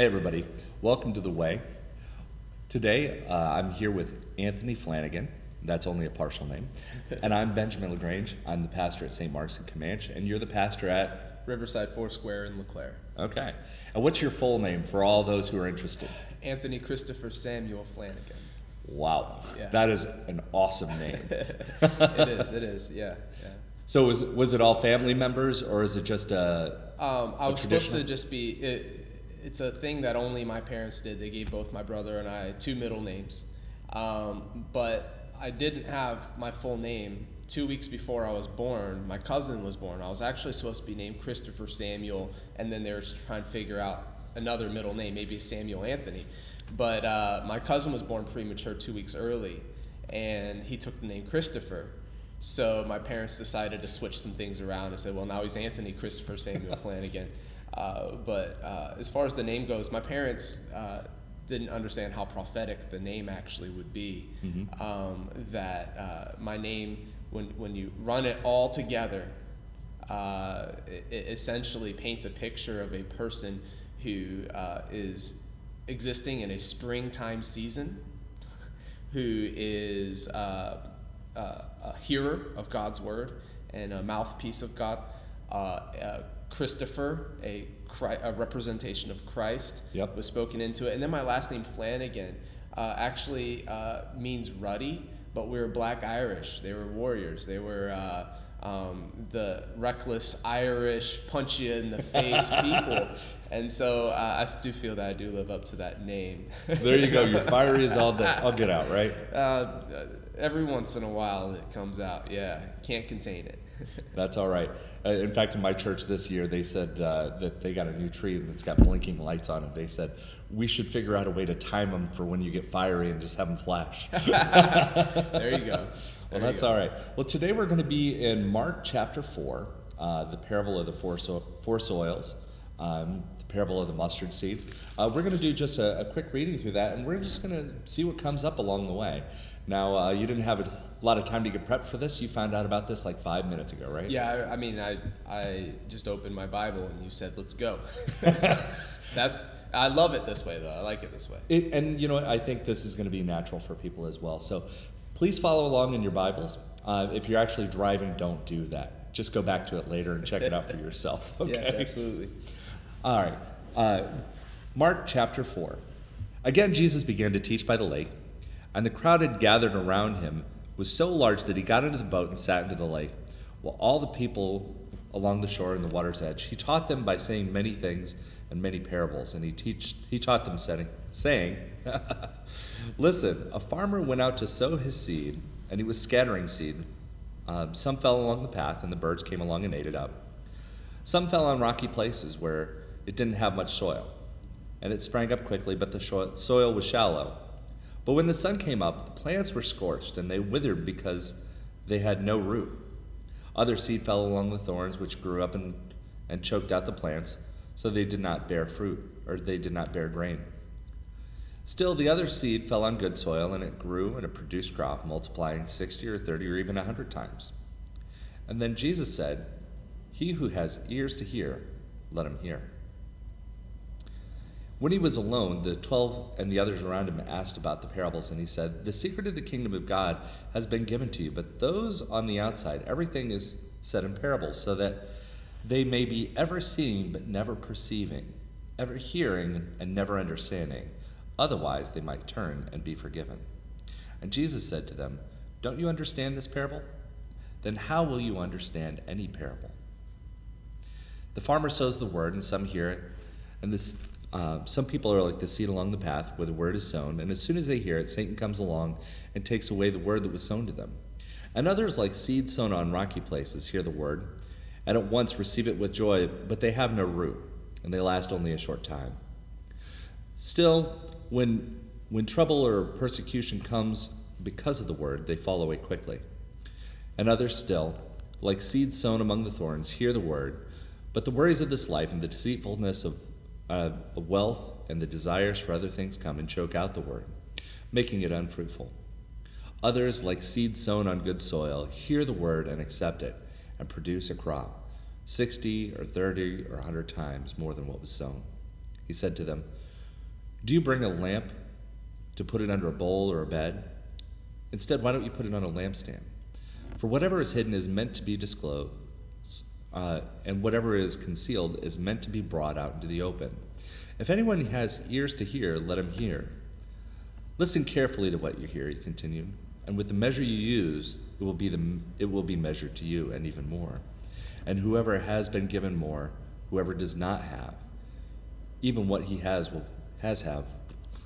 Hey, everybody. Welcome to The Way. Today, uh, I'm here with Anthony Flanagan. That's only a partial name. And I'm Benjamin LaGrange. I'm the pastor at St. Mark's in Comanche, and you're the pastor at. Riverside Foursquare in LeClaire. Okay. And what's your full name for all those who are interested? Anthony Christopher Samuel Flanagan. Wow. Yeah. That is an awesome name. it is, it is, yeah. yeah. So, was, was it all family members, or is it just a. Um, I was supposed to just be. It, it's a thing that only my parents did. They gave both my brother and I two middle names, um, but I didn't have my full name. Two weeks before I was born, my cousin was born. I was actually supposed to be named Christopher Samuel, and then they were trying to figure out another middle name, maybe Samuel Anthony. But uh, my cousin was born premature two weeks early, and he took the name Christopher. So my parents decided to switch some things around and said, well, now he's Anthony Christopher Samuel Flanagan. Uh, but uh, as far as the name goes, my parents uh, didn't understand how prophetic the name actually would be. Um, that uh, my name, when, when you run it all together, uh, it, it essentially paints a picture of a person who uh, is existing in a springtime season, who is uh, uh, a hearer of God's word and a mouthpiece of God. Uh, uh, Christopher, a, a representation of Christ, Yep. was spoken into it. And then my last name, Flanagan, uh, actually uh, means ruddy, but we were black Irish. They were warriors. They were uh, um, the reckless Irish, punch you in the face people. And so uh, I do feel that I do live up to that name. There you go. You're fiery as all, day. I'll get out, right? uh, every once in a while it comes out. Yeah, can't contain it. That's all right. Uh, in fact, in my church this year, they said uh, that they got a new tree that's got blinking lights on it. They said we should figure out a way to time them for when you get fiery and just have them flash. there you go. well, There you that's go. all right. Well, today we're going to be in Mark chapter 4, uh, the parable of the four, so- four soils, um, the parable of the mustard seed. Uh, we're going to do just a, a quick reading through that, and we're just going to see what comes up along the way. Now, uh, you didn't have a lot of time to get prepped for this. You found out about this like five minutes ago, right? Yeah, I, I mean, I I just opened my Bible and you said, "Let's go." That's I love it this way though. I like it this way. It, and you know? I think this is going to be natural for people as well. So please follow along in your Bibles. Uh, if you're actually driving, don't do that. Just go back to it later and check it out for yourself. Okay? Yes, absolutely. All right. Uh, Mark chapter 4. Again, Jesus began to teach by the lake, and the crowd had gathered around him was so large that he got into the boat and sat into the lake, while all the people along the shore and the water's edge. He taught them by saying many things and many parables, and he teach, he taught them saying, saying Listen, a farmer went out to sow his seed, and he was scattering seed. Um, some fell along the path, and the birds came along and ate it up. Some fell on rocky places where it didn't have much soil, and it sprang up quickly, but the soil was shallow. But when the sun came up, the plants were scorched, and they withered because they had no root. Other seed fell along the thorns, which grew up and, and choked out the plants, so they did not bear fruit, or they did not bear grain. Still, the other seed fell on good soil, and it grew and it produced crop, multiplying sixty or thirty or even a hundred times. And then Jesus said, He who has ears to hear, let him hear. When he was alone, the twelve and the others around him asked about the parables, and he said, The secret of the kingdom of God has been given to you, but those on the outside, everything is said in parables, so that they may be ever seeing but never perceiving, ever hearing and never understanding. Otherwise, they might turn and be forgiven. And Jesus said to them, Don't you understand this parable? Then how will you understand any parable? The farmer sows the word, and some hear it, and this, uh, some people are like the seed along the path where the word is sown, and as soon as they hear it, Satan comes along and takes away the word that was sown to them. And others, like seed sown on rocky places, hear the word, and at once receive it with joy, but they have no root, and they last only a short time. Still, when, when trouble or persecution comes because of the word, they fall away quickly. And others still, like seed sown among the thorns, hear the word, but the worries of this life and the deceitfulness of, uh, wealth and the desires for other things come and choke out the word, making it unfruitful. Others, like seeds sown on good soil, hear the word and accept it and produce a crop, 60 or 30 or a 100 times more than what was sown. He said to them, Do you bring a lamp to put it under a bowl or a bed? Instead, why don't you put it on a lampstand? For whatever is hidden is meant to be disclosed, uh, and whatever is concealed is meant to be brought out into the open. If anyone has ears to hear, let him hear. Listen carefully to what you hear, he continued, and with the measure you use, it will be, the, it will be measured to you, and even more. And whoever has been given more, whoever does not have, even what he has will has have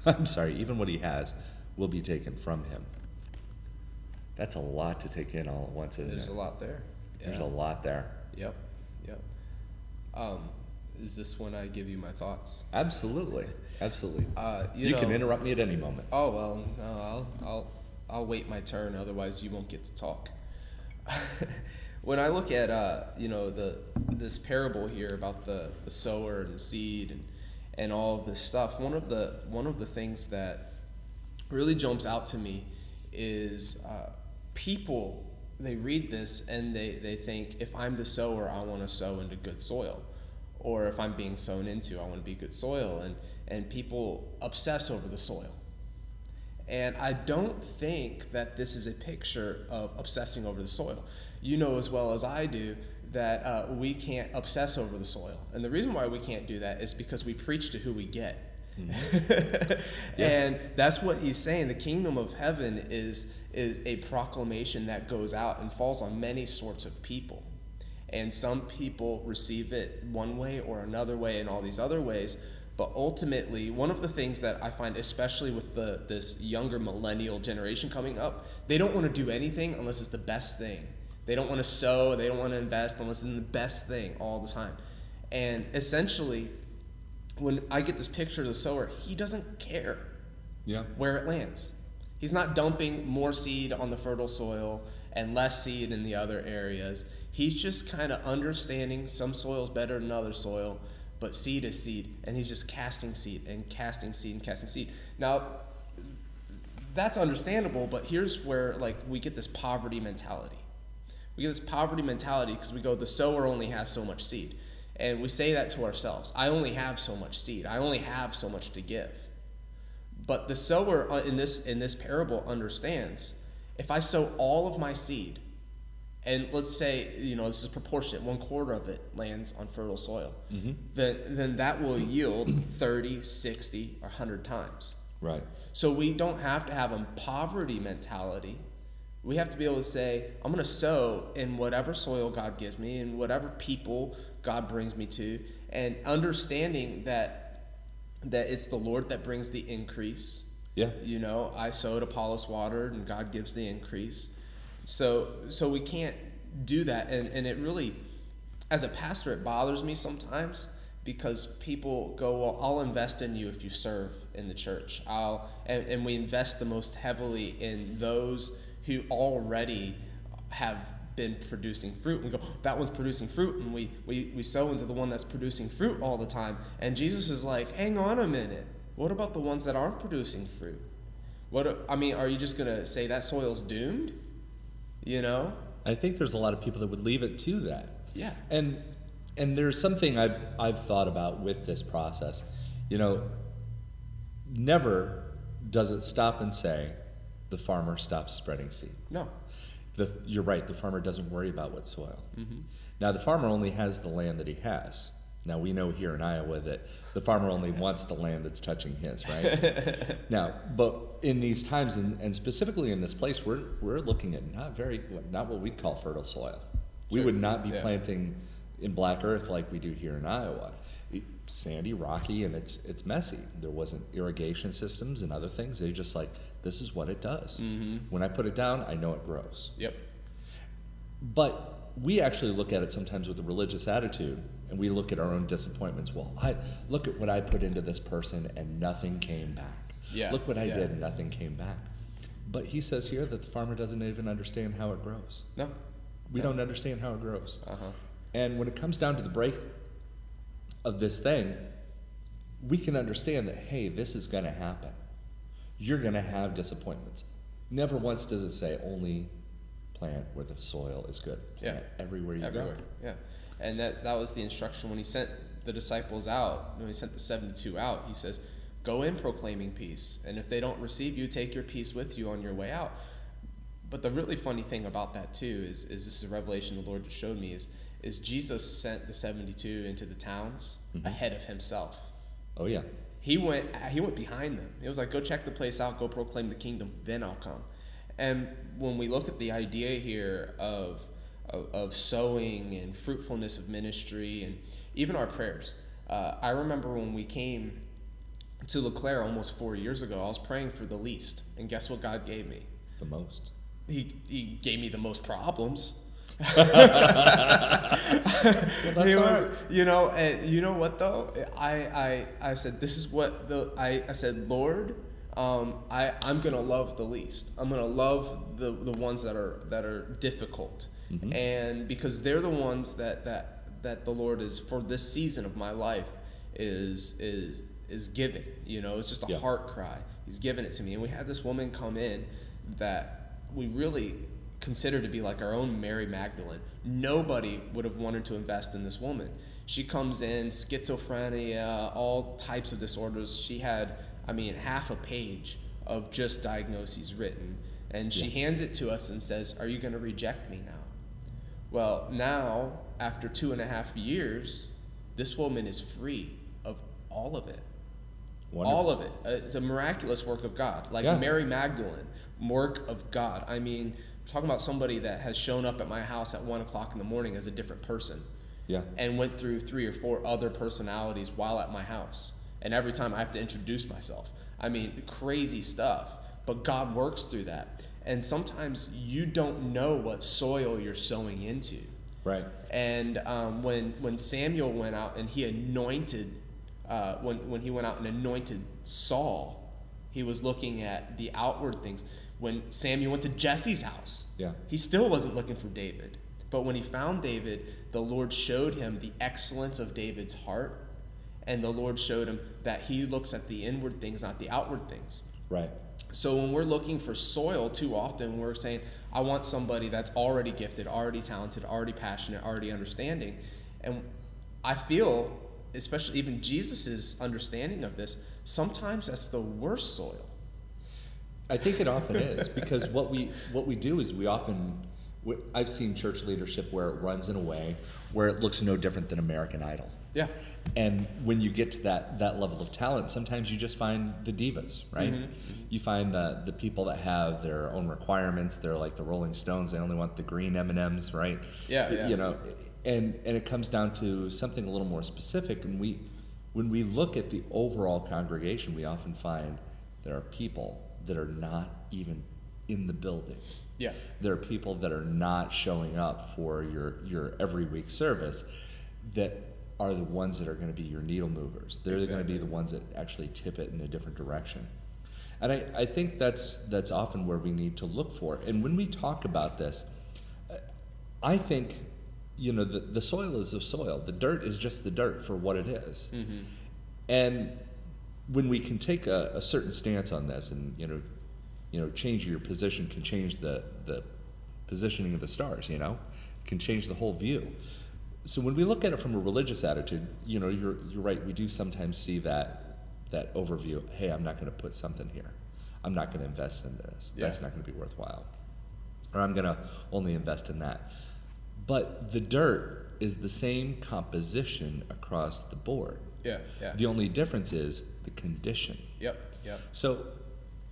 I'm sorry, even what he has will be taken from him. That's a lot to take in all at once, isn't There's it? a lot there. There's a lot there. Yep. Yep. Um, is this when I give you my thoughts? Absolutely. Absolutely. Uh, you, You, know, can interrupt me at any moment. Oh well, no, I'll I'll I'll wait my turn. Otherwise, you won't get to talk. when I look at uh, you know the this parable here about the the sower and the seed and and all of this stuff, one of the one of the things that really jumps out to me is uh, people they read this and they, they think if i'm the sower i want to sow into good soil. Or if i'm being sown into i want to be good soil. And, and people obsess over the soil. And i don't think that this is a picture of obsessing over the soil. You know as well as i do that uh, we can't obsess over the soil. And the reason why we can't do that is because we preach to who we get and that's what he's saying. The kingdom of heaven is is a proclamation that goes out and falls on many sorts of people. And some people receive it one way or another way and all these other ways. But ultimately, one of the things that I find, especially with the this younger millennial generation coming up, they don't want to do anything unless it's the best thing. They don't want to sow, they don't want to invest unless it's the best thing all the time. And essentially, when I get this picture of the sower, he doesn't care Yeah. where it lands. He's not dumping more seed on the fertile soil and less seed in the other areas. He's just kind of understanding some soil's better than other soil, but seed is seed, and he's just casting seed and casting seed and casting seed. Now, that's understandable, but here's where like we get this poverty mentality. We get this poverty mentality because we go, the sower only has so much seed. And we say that to ourselves. I only have so much seed. I only have so much to give. But the sower uh, in this in this parable understands if I sow all of my seed, and let's say you know this is proportionate, one quarter of it lands on fertile soil, then then that will yield 30, 60, or 100 times. Right. So we don't have to have a poverty mentality. We have to be able to say, I'm going to sow in whatever soil God gives me and whatever people God brings me to, and understanding that that it's the Lord that brings the increase. Yeah. You know, I sowed, Apollos watered, and God gives the increase. So so we can't do that, and and it really, as a pastor, it bothers me sometimes because people go, well, I'll invest in you if you serve in the church. I'll and, and we invest the most heavily in those who already have been producing fruit. And We go, that one's producing fruit, and we, we, we sow into the one that's producing fruit all the time. And Jesus is like, hang on a minute. What about the ones that aren't producing fruit? What I mean, are you just gonna say that soil's doomed? You know? I think there's a lot of people that would leave it to that. Yeah. And and there's something I've I've thought about with this process. You know, never does it stop and say the farmer stops spreading seed. No. The, you're right. The farmer doesn't worry about what soil. Mm-hmm. Now the farmer only has the land that he has. Now we know here in Iowa that the farmer only wants the land that's touching his, right? now, but in these times, and, and specifically in this place, we're we're looking at not very not what we'd call fertile soil. We Sure. would not be Yeah. planting in black earth like we do here in Iowa. It- sandy, rocky, and it's it's messy. There wasn't irrigation systems and other things. They just like this is what it does. Mm-hmm. When I put it down, I know it grows. Yep. But we actually look at it sometimes with a religious attitude, and we look at our own disappointments. Well, I look at what I put into this person, and nothing came back. Yeah, Look what I yeah. did, and nothing came back. But he says here that the farmer doesn't even understand how it grows. No. We No. don't understand how it grows. Uh huh. And when it comes down to the break of this thing, we can understand that, hey, this is going to happen. You're going to have disappointments. Never once does it say only plant where the soil is good. Yeah. Everywhere you Everywhere. go. Yeah. And that that was the instruction when he sent the disciples out, when he sent the seventy two out, he says, go in proclaiming peace. And if they don't receive you, take your peace with you on your way out. But the really funny thing about that too is, is this is a revelation the Lord just showed me is is Jesus sent the 72 into the towns Mm-hmm. ahead of himself. Oh yeah. He went he went behind them. It was like go check the place out, go proclaim the kingdom, then I'll come. And when we look at the idea here of of, of sowing and fruitfulness of ministry and even our prayers. Uh, I remember when we came to LeClaire almost four years ago, I was praying for the least. And guess what God gave me? The most. He, he gave me the most problems. That's He was- you know, and you know what though? I, I, I said, this is what the, I, I said, Lord, um, I, I'm gonna love the least. I'm gonna love the, the ones that are, that are difficult. And because they're the ones that, that, that the Lord is, for this season of my life, is, is, is giving, you know, it's just a Yeah. heart cry. He's giving it to me. And we had this woman come in that we really consider to be like our own Mary Magdalene. Nobody would have wanted to invest in this woman. She comes in, schizophrenia, all types of disorders. She had, I mean, half a page of just diagnoses written. And she hands it to us and says, Are you going to reject me now? Well, now, after two and a half years, this woman is free of all of it. Wonderful. All of it. Uh, It's a miraculous work of God. Like Yeah. Mary Magdalene, work of God. I mean, talking about somebody that has shown up at my house at one o'clock in the morning as a different person Yeah. and went through three or four other personalities while at my house. And every time I have to introduce myself. I mean, crazy stuff. But God works through that. And sometimes you don't know what soil you're sowing into. Right. And um, when when Samuel went out and he anointed, uh, when when he went out and anointed Saul, he was looking at the outward things. When Samuel went to Jesse's house, Yeah. he still wasn't looking for David. But when he found David, the Lord showed him the excellence of David's heart, and the Lord showed him that he looks at the inward things, not the outward things. Right. So when we're looking for soil, too often we're saying, I want somebody that's already gifted, already talented, already passionate, already understanding. And I feel, especially even Jesus' understanding of this, sometimes that's the worst soil. I think it often is because what we what we do is we often I've seen church leadership where it runs in a way where it looks no different than American Idol. Yeah. And when you get to that that level of talent, sometimes you just find the divas, right? Mm-hmm. You find the the people that have their own requirements. They're like the Rolling Stones. They only want the green M and M's, right? Yeah, yeah. You know, and and it comes down to something a little more specific. And we, when we look at the overall congregation, we often find there are people that are not even in the building. Yeah. There are people that are not showing up for your your every week service that are the ones that are going to be your needle movers. They're going to be the ones that actually tip it in a different direction. And I, I think that's that's often where we need to look for. And when we talk about this, uh, I think, you know, the, the soil is the soil. The dirt is just the dirt for what it is. And when we can take a, a certain stance on this and, you know, you know, change your position can change the, the positioning of the stars, you know, can change the whole view. So when we look at it from a religious attitude, you know, you're, you're right. We do sometimes see that, that overview. Hey, I'm not going to put something here. I'm not going to invest in this. That's not going to be worthwhile. Or I'm going to only invest in that. But the dirt is the same composition across the board. Yeah. Yeah. The only difference is the condition. Yep. Yep. So,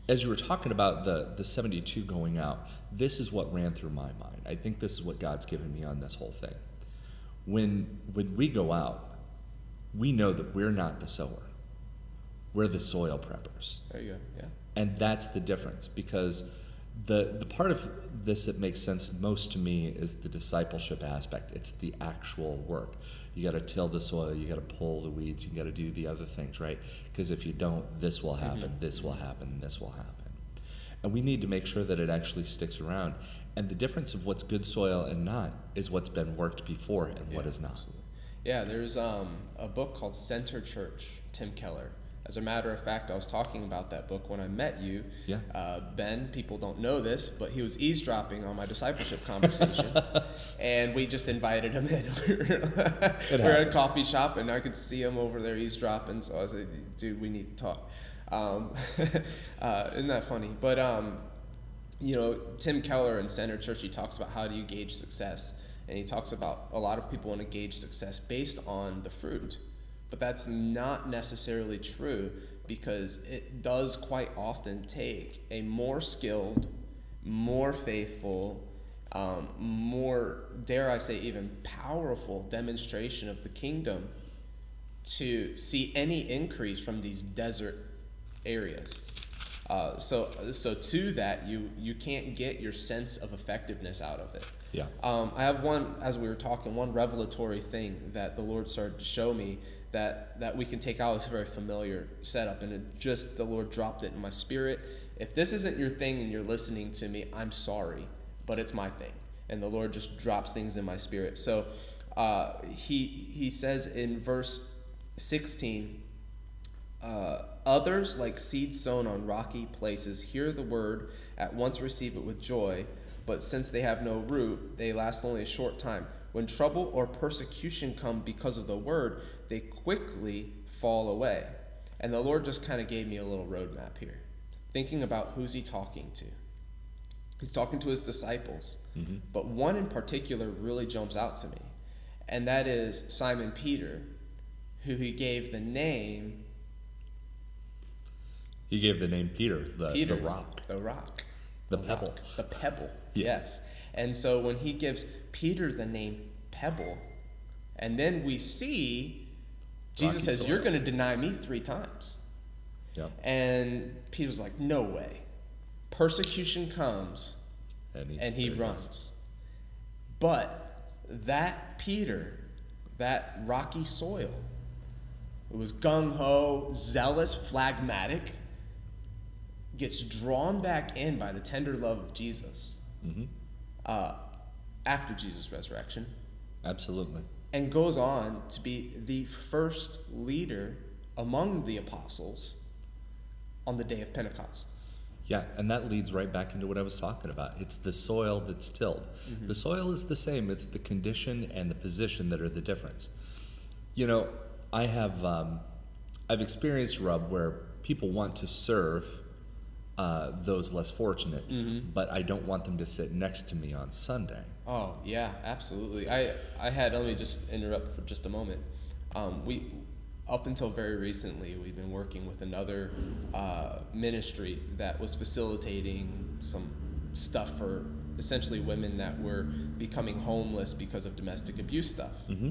as you were talking about the, the 72 going out, this is what ran through my mind. I think this is what God's given me on this whole thing. When, when we go out, we know that we're not the sower, we're the soil preppers. There you go. Yeah. And that's the difference because the, the part of this that makes sense most to me is the discipleship aspect. It's the actual work. You got to till the soil, you got to pull the weeds, you got to do the other things, right? Because if you don't, this will happen, this will happen, this will happen. And we need to make sure that it actually sticks around. And the difference of what's good soil and not is what's been worked before and what Yeah, is not. absolutely. Yeah, there's um, a book called Center Church, Tim Keller. As a matter of fact, I was talking about that book when I met you. Yeah. Uh, ben, people don't know this, but he was eavesdropping on my discipleship conversation. and we just invited him in. we were at a coffee shop, and I could see him over there eavesdropping. So I said, dude, we need to talk. Um, uh, isn't that funny? But, um, you know, Tim Keller in Center Church, he talks about how do you gauge success. And he talks about a lot of people want to gauge success based on the fruit. But that's not necessarily true because it does quite often take a more skilled, more faithful, um, more, dare I say, even powerful demonstration of the kingdom to see any increase from these desert areas. Uh, so, so to that, you you can't get your sense of effectiveness out of it. Yeah. Um, I have one, as we were talking, one revelatory thing that the Lord started to show me that that we can take out. It's a very familiar setup, and it just the Lord dropped it in my spirit. If this isn't your thing and you're listening to me, I'm sorry, but it's my thing, and the Lord just drops things in my spirit. So uh, he he says in verse 16. Uh, others, like seed sown on rocky places, hear the word, at once receive it with joy, but since they have no root, they last only a short time. When trouble or persecution come because of the word, they quickly fall away. And the Lord just kind of gave me a little roadmap here, thinking about who's he talking to. He's talking to his disciples, mm-hmm. but one in particular really jumps out to me, and that is Simon Peter, who he gave the name He gave the name Peter, the, Peter, the rock. the rock, The rock, pebble. the pebble. Yeah. Yes, and so when he gives Peter the name Pebble, and then we see Jesus says, soil. "You're going to deny me three times," Yeah. and Peter's like, "No way." Persecution comes, And he, and he runs. But that Peter, that rocky soil, it was gung ho, zealous, phlegmatic, gets drawn back in by the tender love of Jesus Mhm. uh, after Jesus' resurrection Absolutely. And goes on to be the first leader among the apostles on the day of Pentecost. Yeah, and that leads right back into what I was talking about. It's the soil that's tilled. Mm-hmm. The soil is the same. It's the condition and the position that are the difference. You know, I have um, I've experienced rub where people want to serve uh, those less fortunate, Mm-hmm. but I don't want them to sit next to me on Sunday. Oh yeah, absolutely. I I had let me just interrupt for just a moment. Um, we up until very recently we've been working with another uh, ministry that was facilitating some stuff for essentially women that were becoming homeless because of domestic abuse stuff. Mm-hmm.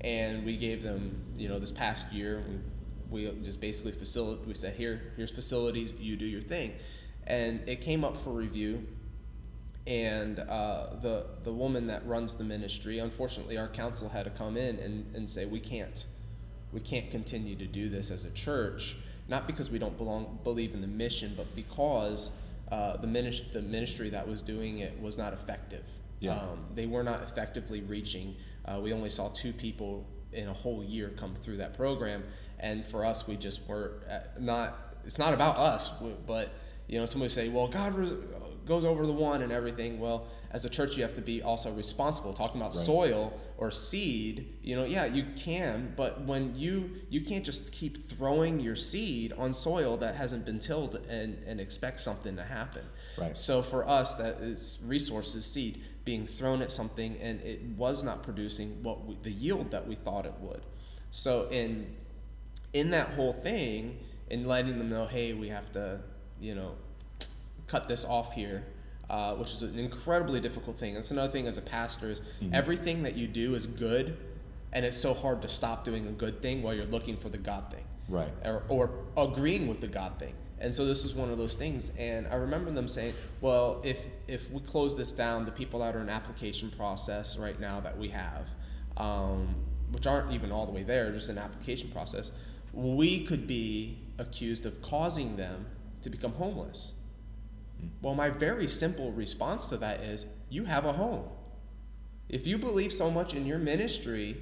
And we gave them, you know, this past year we we just basically facility we said here here's facilities you do your thing, and it came up for review and uh, the the woman that runs the ministry unfortunately our council had to come in and, and say we can't we can't continue to do this as a church not because we don't belong believe in the mission but because uh, the, ministry, the ministry that was doing it was not effective Yeah. um, they were not effectively reaching uh, we only saw two people in a whole year come through that program and for us we just were uh, not it's not about us but you know somebody say well god res- goes over the one and everything well as a church you have to be also responsible talking about Right. soil or seed you know yeah you can but when you you can't just keep throwing your seed on soil that hasn't been tilled and and expect something to happen Right. so for us that is resources seed being thrown at something and it was not producing what we, the yield that we thought it would so in in that whole thing and letting them know hey we have to you know cut this off here, uh, which is an incredibly difficult thing. That's another thing as a pastor is everything that you do is good, and it's so hard to stop doing a good thing while you're looking for the God thing, Right. or, or agreeing with the God thing. And so this was one of those things. And I remember them saying, well, if if we close this down, the people that are in application process right now that we have, um, which aren't even all the way there, just an application process, we could be accused of causing them to become homeless. Well, my very simple response to that is you have a home. If you believe so much in your ministry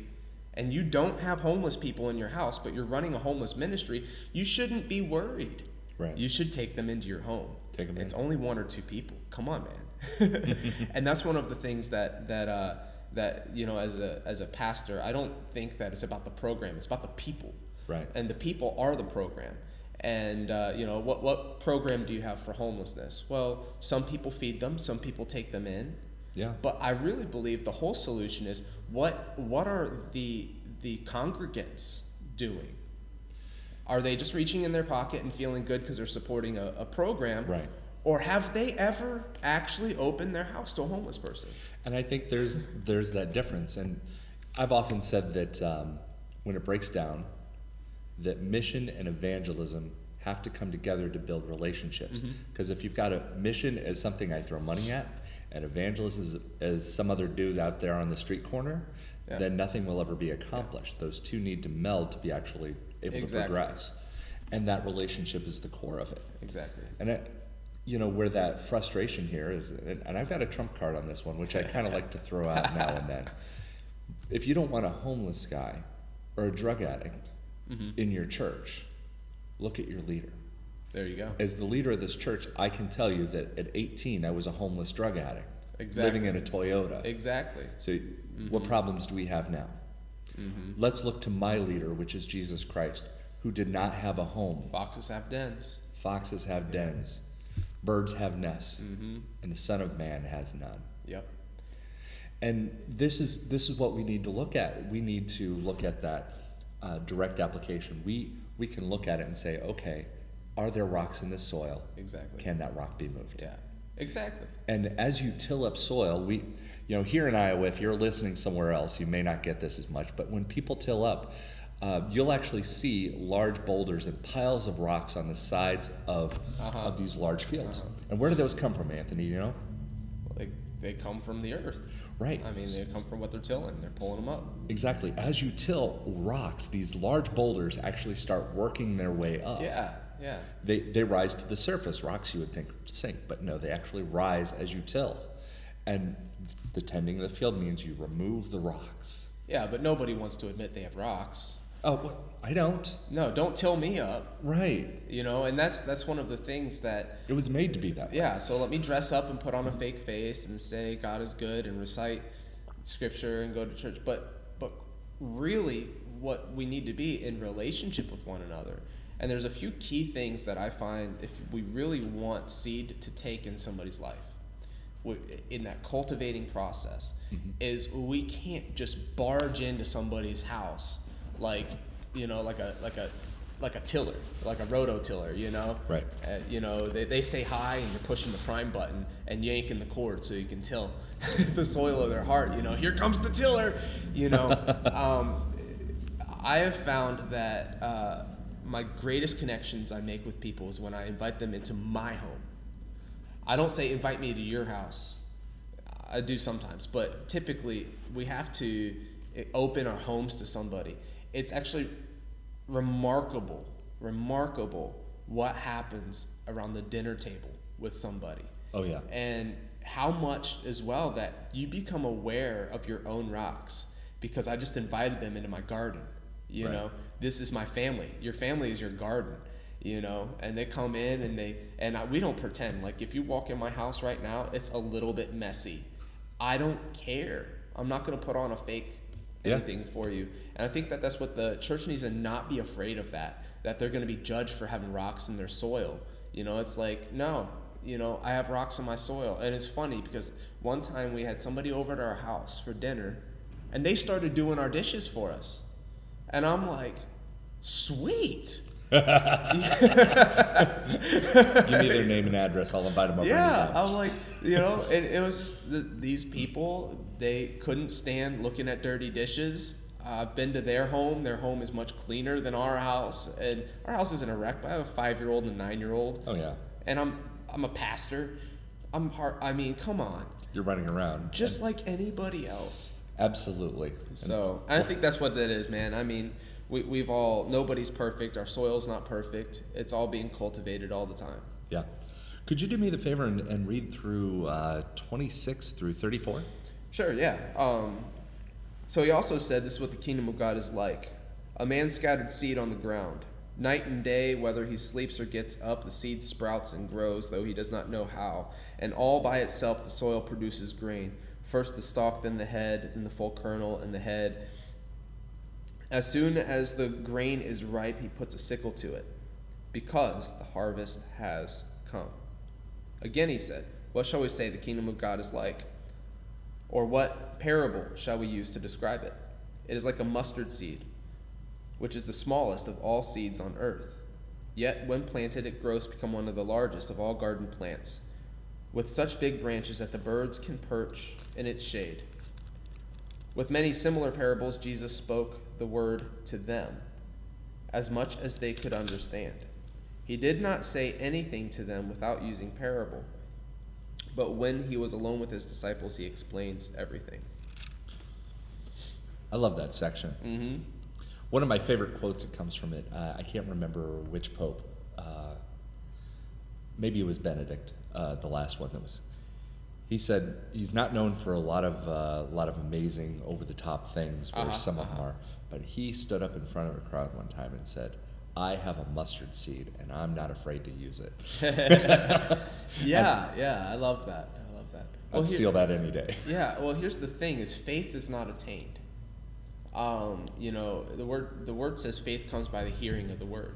and you don't have homeless people in your house, but you're running a homeless ministry, you shouldn't be worried. Right. You should take them into your home. Take 'em It's in. only one or two people. Come on, man. and that's one of the things that that uh, that you know, as a as a pastor, I don't think that it's about the program. It's about the people. Right. And the people are the program. And uh, you know, what what program do you have for homelessness? Well, some people feed them. Some people take them in. Yeah. But I really believe the whole solution is what what are the the congregants doing? Are they just reaching in their pocket and feeling good because they're supporting a, a program? Right. Or have they ever actually opened their house to a homeless person? And I think there's there's that difference, and I've often said that um, when it breaks down, that mission and evangelism have to come together to build relationships. Mm-hmm. Because if you've got a mission as something I throw money at, and evangelism is as some other dude out there on the street corner, Yeah. then nothing will ever be accomplished. Those two need to meld to be actually able Exactly. to progress, and that relationship is the core of it. Exactly. And it, you know, where that frustration here is, and and I've got a trump card on this one, which I kind of like to throw out now and then. If you don't want a homeless guy or a drug addict Mm-hmm. in your church, look at your leader. There you go. As the leader of this church, I can tell you that at 18, I was a homeless drug addict, Exactly. living in a Toyota. Exactly. So, mm-hmm. what problems do we have now? Mm-hmm. Let's look to my leader, which is Jesus Christ, who did not have a home. Foxes have dens. Foxes have dens, birds have nests, and the Son of Man has none. Yep. And this is this is what we need to look at. We need to look at that uh, direct application. We we can look at it and say, okay, are there rocks in this soil? Exactly. Can that rock be moved? Yeah. Exactly. And as you till up soil, we, you know, here in Iowa, if you're listening somewhere else, you may not get this as much, but when people till up, uh, you'll actually see large boulders and piles of rocks on the sides of, Uh-huh. of these large fields. And where do those come from, Anthony? You know? They, they come from the earth. Right. I mean, they come from what they're tilling. They're pulling them up. Exactly. As you till rocks, these large boulders actually start working their way up. Yeah. Yeah. They, they rise to the surface. Rocks you would think sink, but no, they actually rise as you till. And the tending of the field means you remove the rocks. Yeah, but nobody wants to admit they have rocks. Oh, what? I don't. No, don't till me up. Right. You know, and that's that's one of the things that It was made to be that way. yeah. So let me dress up and put on a fake face and say God is good and recite scripture and go to church. But but really, what we need to be in relationship with one another. And there's a few key things that I find if we really want seed to take in somebody's life, in that cultivating process, mm-hmm. is we can't just barge into somebody's house like you know like a like a like a tiller, like a rototiller, you know. Right. Uh, you know, they, they say hi and you're pushing the prime button and yanking the cord so you can till the soil of their heart. You know, here comes the tiller. You know, um, I have found that uh, my greatest connections I make with people is when I invite them into my home. I don't say invite me to your house. I do sometimes, but typically we have to open our homes to somebody. It's actually remarkable, remarkable what happens around the dinner table with somebody. Oh, yeah. And how much as well that you become aware of your own rocks because I just invited them into my garden. You Right. know, this is my family. Your family is your garden. You know, and they come in and they and I, we don't pretend. Like if you walk in my house right now, it's a little bit messy. I don't care. I'm not going to put on a fake Yeah. anything for you. And I think that that's what the church needs to not be afraid of that. That they're going to be judged for having rocks in their soil. You know, it's like no. You know, I have rocks in my soil, and it's funny because one time we had somebody over at our house for dinner, and they started doing our dishes for us, and I'm like, sweet. Give me their name and address. I'll invite them over. Yeah. I was like, you know, and it was just the, these people. They couldn't stand looking at dirty dishes. I've been to their home. Their home is much cleaner than our house, and our house isn't a wreck. But I have a five-year-old and a nine-year-old, Oh, yeah. and I'm I'm a pastor. I'm hard. I mean, come on, You're running around. just like anybody else. Absolutely. So I think that's what that is, man. I mean, we, we've all nobody's perfect. Our soil's not perfect. It's all being cultivated all the time. Yeah. Could you do me the favor and, and read through uh, 26 through 34? Sure, yeah. Um, So he also said, This is what the kingdom of God is like. A man scattered seed on the ground. Night and day, whether he sleeps or gets up, the seed sprouts and grows, though he does not know how. And all by itself the soil produces grain. First the stalk, then the head, then the full kernel, and the head. As soon as the grain is ripe, he puts a sickle to it, because the harvest has come. Again he said, What shall we say the kingdom of God is like? Or what parable shall we use to describe it? It is like a mustard seed, which is the smallest of all seeds on earth. Yet when planted, it grows to become one of the largest of all garden plants, with such big branches that the birds can perch in its shade. With many similar parables, Jesus spoke the word to them, as much as they could understand. He did not say anything to them without using parable. But when he was alone with his disciples, he explains everything. I love that section. Mm-hmm. One of my favorite quotes that comes from it, uh, I can't remember which pope. Uh, maybe it was Benedict, uh, the last one that was. He said he's not known for a lot of uh, a lot of amazing over the top things, where Uh-huh, some of them uh-huh. are. But he stood up in front of a crowd one time and said, "I have a mustard seed, and I'm not afraid to use it." Yeah, yeah, I love that. I love that. I'd here- steal that any day. Yeah, well, here's the thing: is faith is not attained. Um, you know, the word the word says faith comes by the hearing of the word,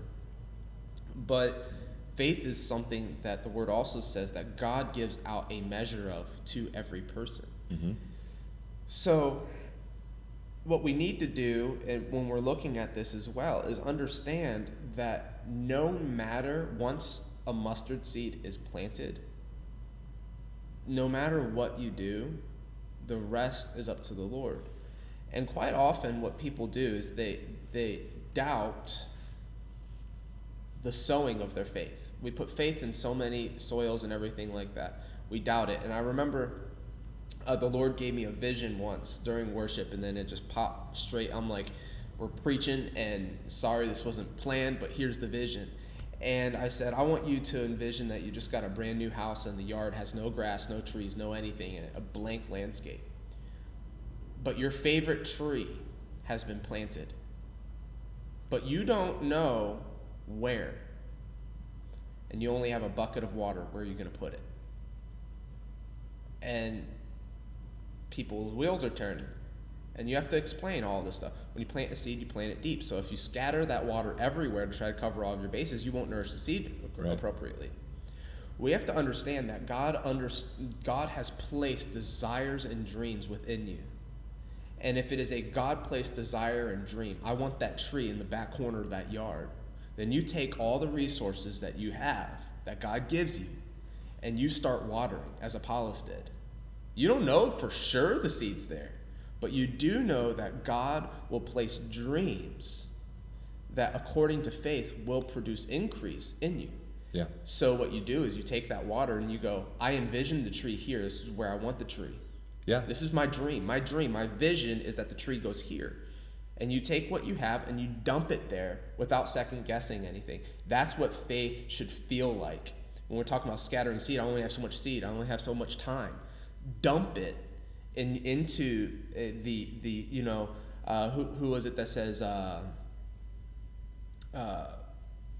but faith is something that the word also says that God gives out a measure of to every person. hmm So, what we need to do, when we're looking at this as well, is understand that no matter once a mustard seed is planted, no matter what you do, the rest is up to the Lord. And quite often, what people do is they they doubt the sowing of their faith. We put faith in so many soils and everything like that. We doubt it. And I remember uh, the Lord gave me a vision once during worship, and then it just popped straight. I'm like, we're preaching, and sorry, this wasn't planned, but here's the vision. And I said, I want you to envision that you just got a brand new house, and the yard has no grass, no trees, no anything in it, a blank landscape. But your favorite tree has been planted, but you don't know where. And you only have a bucket of water. Where are you going to put it? And people's wheels are turning. And you have to explain all this stuff. When you plant a seed, you plant it deep. So if you scatter that water everywhere to try to cover all of your bases, you won't nourish the seed Right. appropriately. We have to understand that God under, God has placed desires and dreams within you. And if it is a God placed desire and dream, I want that tree in the back corner of that yard, then you take all the resources that you have, that God gives you, and you start watering, as Apollos did. You don't know for sure the seed's there, but you do know that God will place dreams that, according to faith, will produce increase in you. Yeah. So, what you do is you take that water and you go, I envision the tree here. This is where I want the tree. Yeah. This is my dream. My dream, my vision is that the tree goes here. And you take what you have and you dump it there without second guessing anything. That's what faith should feel like. When we're talking about scattering seed, I only have so much seed, I only have so much time. Dump it in, into uh, the, the, you know, uh, who, who was it that says, uh, uh,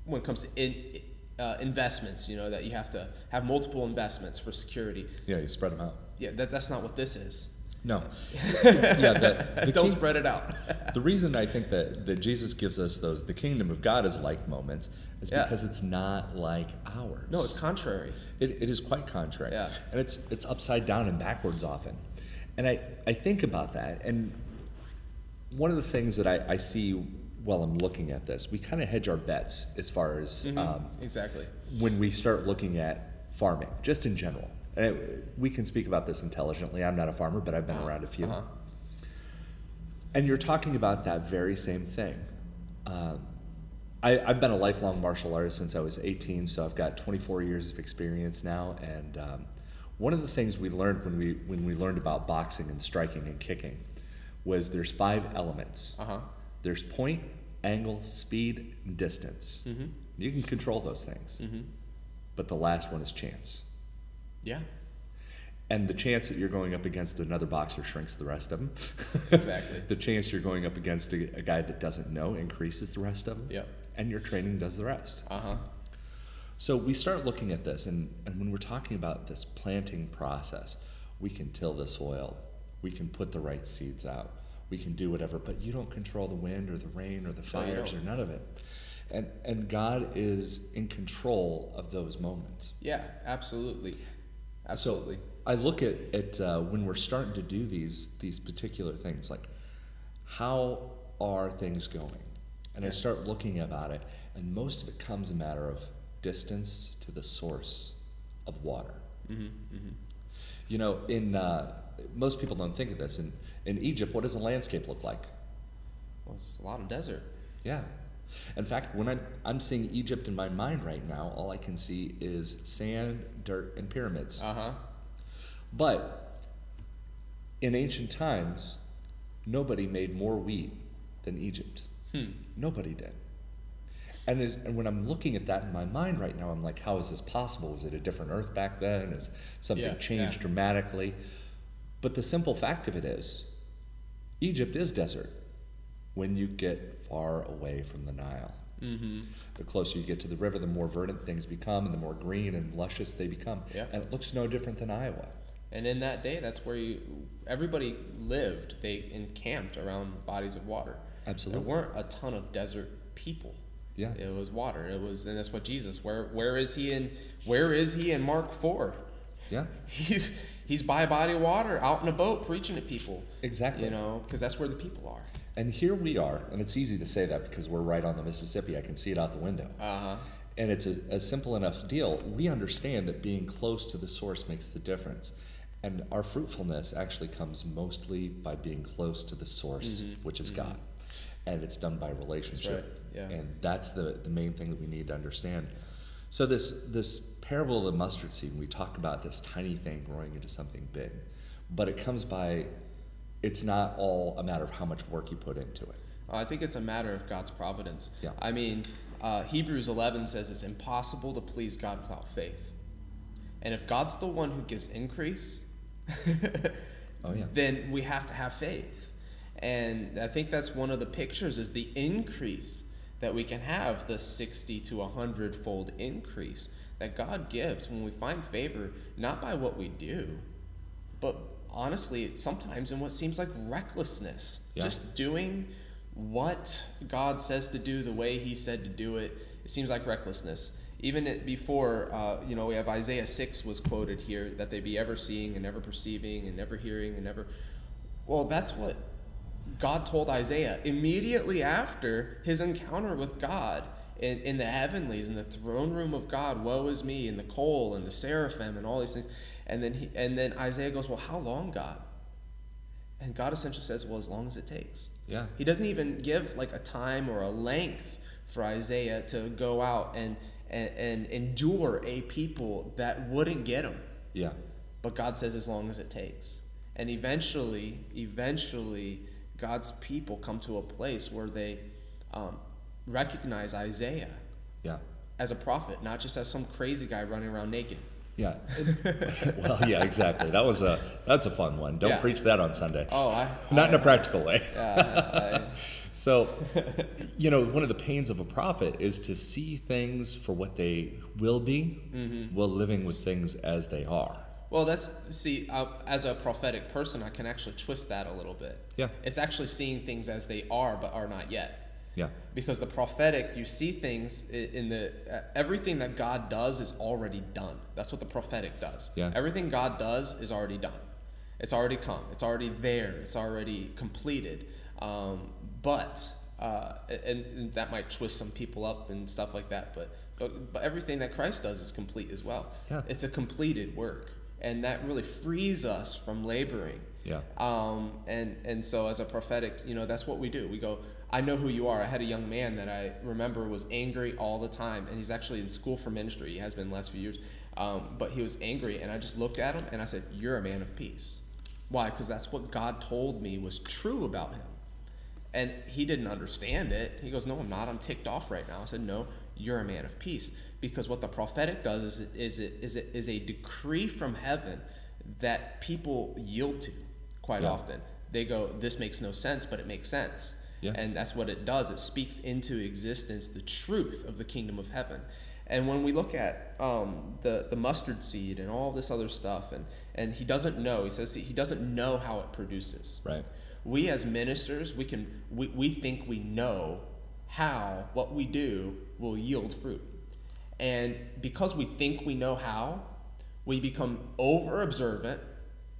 when it comes to in, uh, investments, you know, that you have to have multiple investments for security. Yeah. You spread them out. Yeah, that, that's not what this is. No. yeah. The, the Don't king- spread it out. the reason I think that, that Jesus gives us those the kingdom of God is like moments is Yeah. because it's not like ours. no, it's contrary. It, it is quite contrary. Yeah. And it's it's upside down and backwards often. And I, I think about that and one of the things that I, I see while I'm looking at this, we kind of hedge our bets as far as Mm-hmm. um, exactly. when we start looking at farming, just in general. And it, we can speak about this intelligently. I'm not a farmer, but I've been around a few. Uh-huh. And you're talking about that very same thing. Um, I, I've been a lifelong martial artist since I was 18, so I've got 24 years of experience now. And um, one of the things we learned when we when we learned about boxing and striking and kicking was there's five elements. Uh huh. There's point, angle, speed, and distance. Mm-hmm. You can control those things, Mm-hmm. but the last one is chance. Yeah. And the chance that you're going up against another boxer shrinks the rest of them. Exactly. the chance you're going up against a, a guy that doesn't know increases the rest of them. Yep. And your training does the rest. Uh huh. So we start looking at this, and, and when we're talking about this planting process, we can till the soil, we can put the right seeds out, we can do whatever, but you don't control the wind or the rain or the No, fires or none of it. And, and God is in control of those moments. Yeah, absolutely. Absolutely. So I look at, at uh, when we're starting to do these these particular things, like how are things going? And I start looking about it, and most of it comes a matter of distance to the source of water. hmm hmm You know, in uh, most people don't think of this. In in Egypt, what does the landscape look like? Well, it's a lot of desert. Yeah. In fact, when I'm, I'm seeing Egypt in my mind right now, all I can see is sand, dirt, and pyramids. Uh huh. But in ancient times, nobody made more wheat than Egypt. Hmm. Nobody did. And, it, and when I'm looking at that in my mind right now, I'm like, how is this possible? Was it a different earth back then? Has something Yeah, changed yeah. dramatically? But the simple fact of it is, Egypt is desert when you get far away from the Nile. Mm-hmm. The closer you get to the river, the more verdant things become and the more green and luscious they become. Yeah. And it looks no different than Iowa. And in that day, that's where you, everybody lived. They encamped around bodies of water. Absolutely. There weren't a ton of desert people. Yeah. It was water. It was, and that's what Jesus. Where where is he in? Where is he in Mark four? Yeah. He's he's by a body of water, out in a boat, preaching to people. Exactly. You know, because that's where the people are. And here we are, and it's easy to say that because we're right on the Mississippi. I can see it out the window. Uh huh. And it's a, a simple enough deal. We understand that being close to the source makes the difference. And our fruitfulness actually comes mostly by being close to the source, Mhm, which is God. And it's done by relationship. yeah. And that's the, the main thing that we need to understand. So this this parable of the mustard seed, we talk about this tiny thing growing into something big. But it comes by it's not all a matter of how much work you put into it. I think it's a matter of God's providence. Yeah. I mean, uh, Hebrews 11 says it's impossible to please God without faith. And if God's the one who gives increase, Oh, yeah. then we have to have faith. And I think that's one of the pictures is the increase that we can have, the 60 to 100 fold increase that God gives when we find favor, not by what we do, but honestly, sometimes in what seems like recklessness. Yeah. Just doing what God says to do the way He said to do it. It seems like recklessness. Even before, uh, you know, we have Isaiah 6 was quoted here that they be ever seeing and never perceiving and never hearing and never. Well, that's what God told Isaiah immediately after his encounter with God in, in the heavenlies, in the throne room of God. Woe is me, and the coal and the seraphim and all these things. And then he, and then Isaiah goes, well, how long, God? And God essentially says, well, as long as it takes. Yeah. He doesn't even give like a time or a length for Isaiah to go out and and, and endure a people that wouldn't get him. Yeah. But God says as long as it takes. And eventually, eventually, God's people come to a place where they um, recognize Isaiah Yeah. as a prophet, not just as some crazy guy running around naked. Yeah. well, yeah, exactly. That was a that's a fun one. Don't Yeah. preach that on Sunday. Oh, I Not in a practical way. Yeah, So, you know, one of the pains of a prophet is to see things for what they will be, Mm-hmm. while living with things as they are. Well, that's see, uh, as a prophetic person, I can actually twist that a little bit. Yeah. It's actually seeing things as they are, but are not yet. Yeah. Because the prophetic, you see things in the uh, everything that God does is already done. That's what the prophetic does. Yeah. Everything God does is already done. It's already come. It's already there. It's already completed. Um, but uh, and, and that might twist some people up and stuff like that. But but but everything that Christ does is complete as well. Yeah. It's a completed work, and that really frees us from laboring. Yeah. Um, and and so as a prophetic, you know, that's what we do. We go, I know who you are. I had a young man that I remember was angry all the time, and he's actually in school for ministry. He has been the last few years, um, but he was angry, and I just looked at him and I said, "You're a man of peace." Why? Because that's what God told me was true about him. And he didn't understand it. He goes, "No, I'm not. I'm ticked off right now." I said, "No, you're a man of peace." Because what the prophetic does is it, is it is it is a decree from heaven that people yield to quite Yeah. often. They go, "This makes no sense, but it makes sense," Yeah. and that's what it does. It speaks into existence the truth of the kingdom of heaven. And when we look at um, the the mustard seed and all this other stuff, and and he doesn't know. He says he doesn't know how it produces. Right. We as ministers, we can we, we think we know how what we do will yield fruit. And because we think we know how, we become over observant,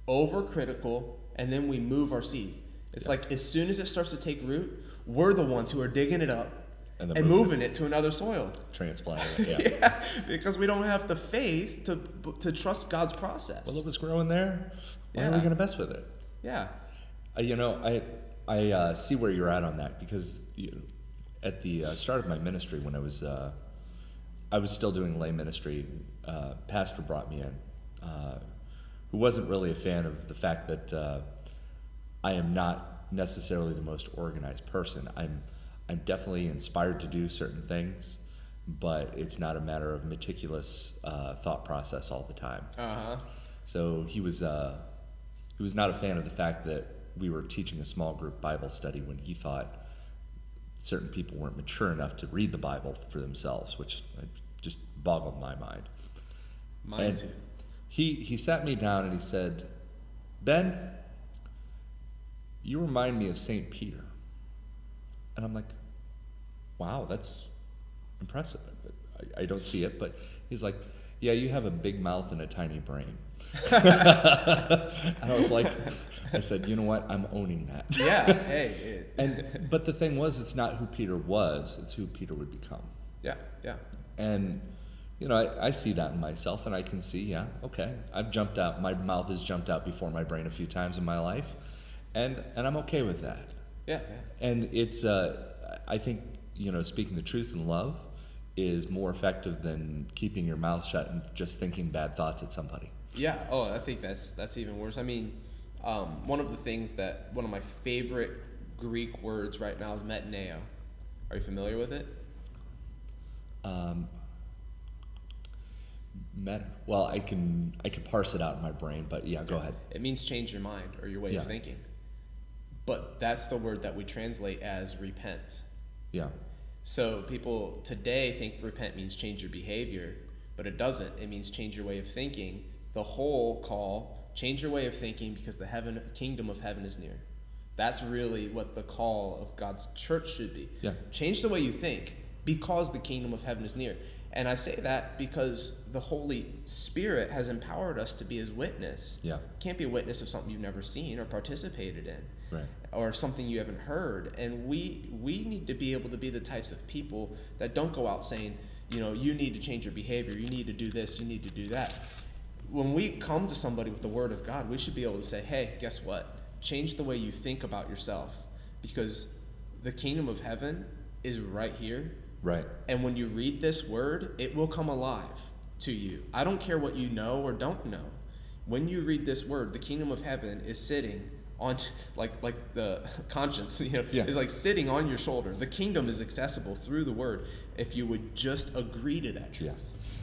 over critical, and then we move our seed. It's Yeah. like as soon as it starts to take root, we're the ones who are digging it up And and, moving moving it to another soil. Transplanting it. Yeah. Yeah, because we don't have the faith to to trust God's process. Well, it was growing there. Why are we going to mess with it? yeah. Uh, you know, I I uh, see where you're at on that because you, at the uh, start of my ministry, when I was uh, I was still doing lay ministry, uh, pastor brought me in, uh, who wasn't really a fan of the fact that uh, I am not necessarily the most organized person. I'm I'm definitely inspired to do certain things, but it's not a matter of meticulous uh, thought process all the time. Uh huh. So he was uh, he was not a fan of the fact that we were teaching a small group Bible study when he thought certain people weren't mature enough to read the Bible for themselves, which just boggled my mind. Mine And too. He he sat me down and he said, "Ben, you remind me of Saint Peter." And I'm like, "Wow, that's impressive. I, I don't see it, but he's like, "Yeah, you have a big mouth and a tiny brain." and I was like, I said, "You know what? I'm owning that." Yeah. hey. It, And but the thing was, it's not who Peter was; it's who Peter would become. yeah. Yeah. And you know, I, I see that in myself, and I can see, yeah, okay, I've jumped out. My mouth has jumped out before my brain a few times in my life, and and I'm okay with that. Yeah. Yeah. And it's, uh, I think, you know, speaking the truth in love is more effective than keeping your mouth shut and just thinking bad thoughts at somebody. Yeah. Oh, I think that's that's even worse. I mean, um, one of the things that one of my favorite Greek words right now is metaneo. Are you familiar with it? Um, met, well, I can I can parse it out in my brain, but yeah, go ahead. It means change your mind or your way Yeah. of thinking. But that's the word that we translate as repent. Yeah, So people today think repent means change your behavior, but it doesn't. It means change your way of thinking. The whole call, change your way of thinking because the heaven kingdom of heaven is near. That's really what the call of God's church should be. Yeah. Change the way you think because the kingdom of heaven is near. And I say that because the Holy Spirit has empowered us to be his witness. Yeah. Can't be a witness of something you've never seen or participated in right. or something you haven't heard and we we need to be able to be the types of people that don't go out saying you know you need to change your behavior you need to do this you need to do that when we come to somebody with the word of god we should be able to say hey guess what change the way you think about yourself because the kingdom of heaven is right here Right. and when you read this word, it will come alive to you. I don't care what you know or don't know. When you read this word, the kingdom of heaven is sitting on like like the conscience, you know, Yeah. is like sitting on your shoulder. The kingdom is accessible through the word if you would just agree to that Yeah.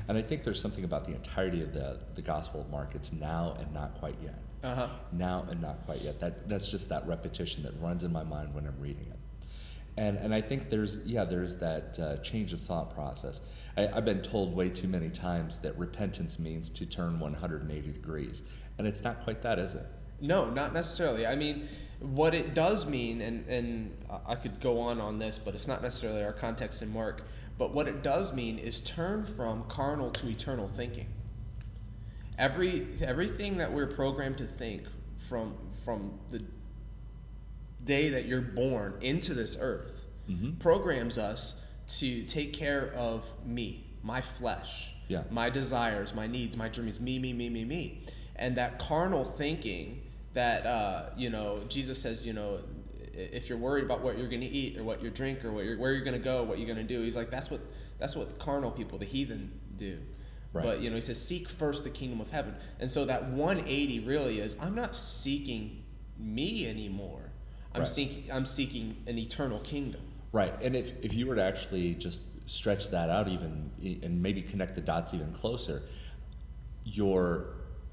And I think there's something about the entirety of the, the Gospel of Mark. It's now and not quite yet. Uh-huh. Now and not quite yet. That that's just that repetition that runs in my mind when I'm reading it. And and I think there's yeah there's that uh, change of thought process. I, I've been told way too many times that repentance means to turn 180 degrees, and it's not quite that, is it? No, not necessarily. I mean, what it does mean, and, and I could go on on this, but it's not necessarily our context in Mark, but what it does mean is turn from carnal to eternal thinking. Every, everything that we're programmed to think from, from the day that you're born into this earth Mhm. programs us to take care of me, my flesh, Yeah. my desires, my needs, my dreams, me, me, me, me, me. And that carnal thinking that, uh, you know, Jesus says, you know, if you're worried about what you're going to eat or what you drink or what you're, where you're going to go, what you're going to do, he's like, that's what, that's what carnal people, the heathen, do. Right. But, you know, he says, seek first the kingdom of heaven. And so that 180 really is, I'm not seeking me anymore. I'm, Right. seeking, I'm seeking an eternal kingdom. Right. And if, if you were to actually just stretch that out even and maybe connect the dots even closer, your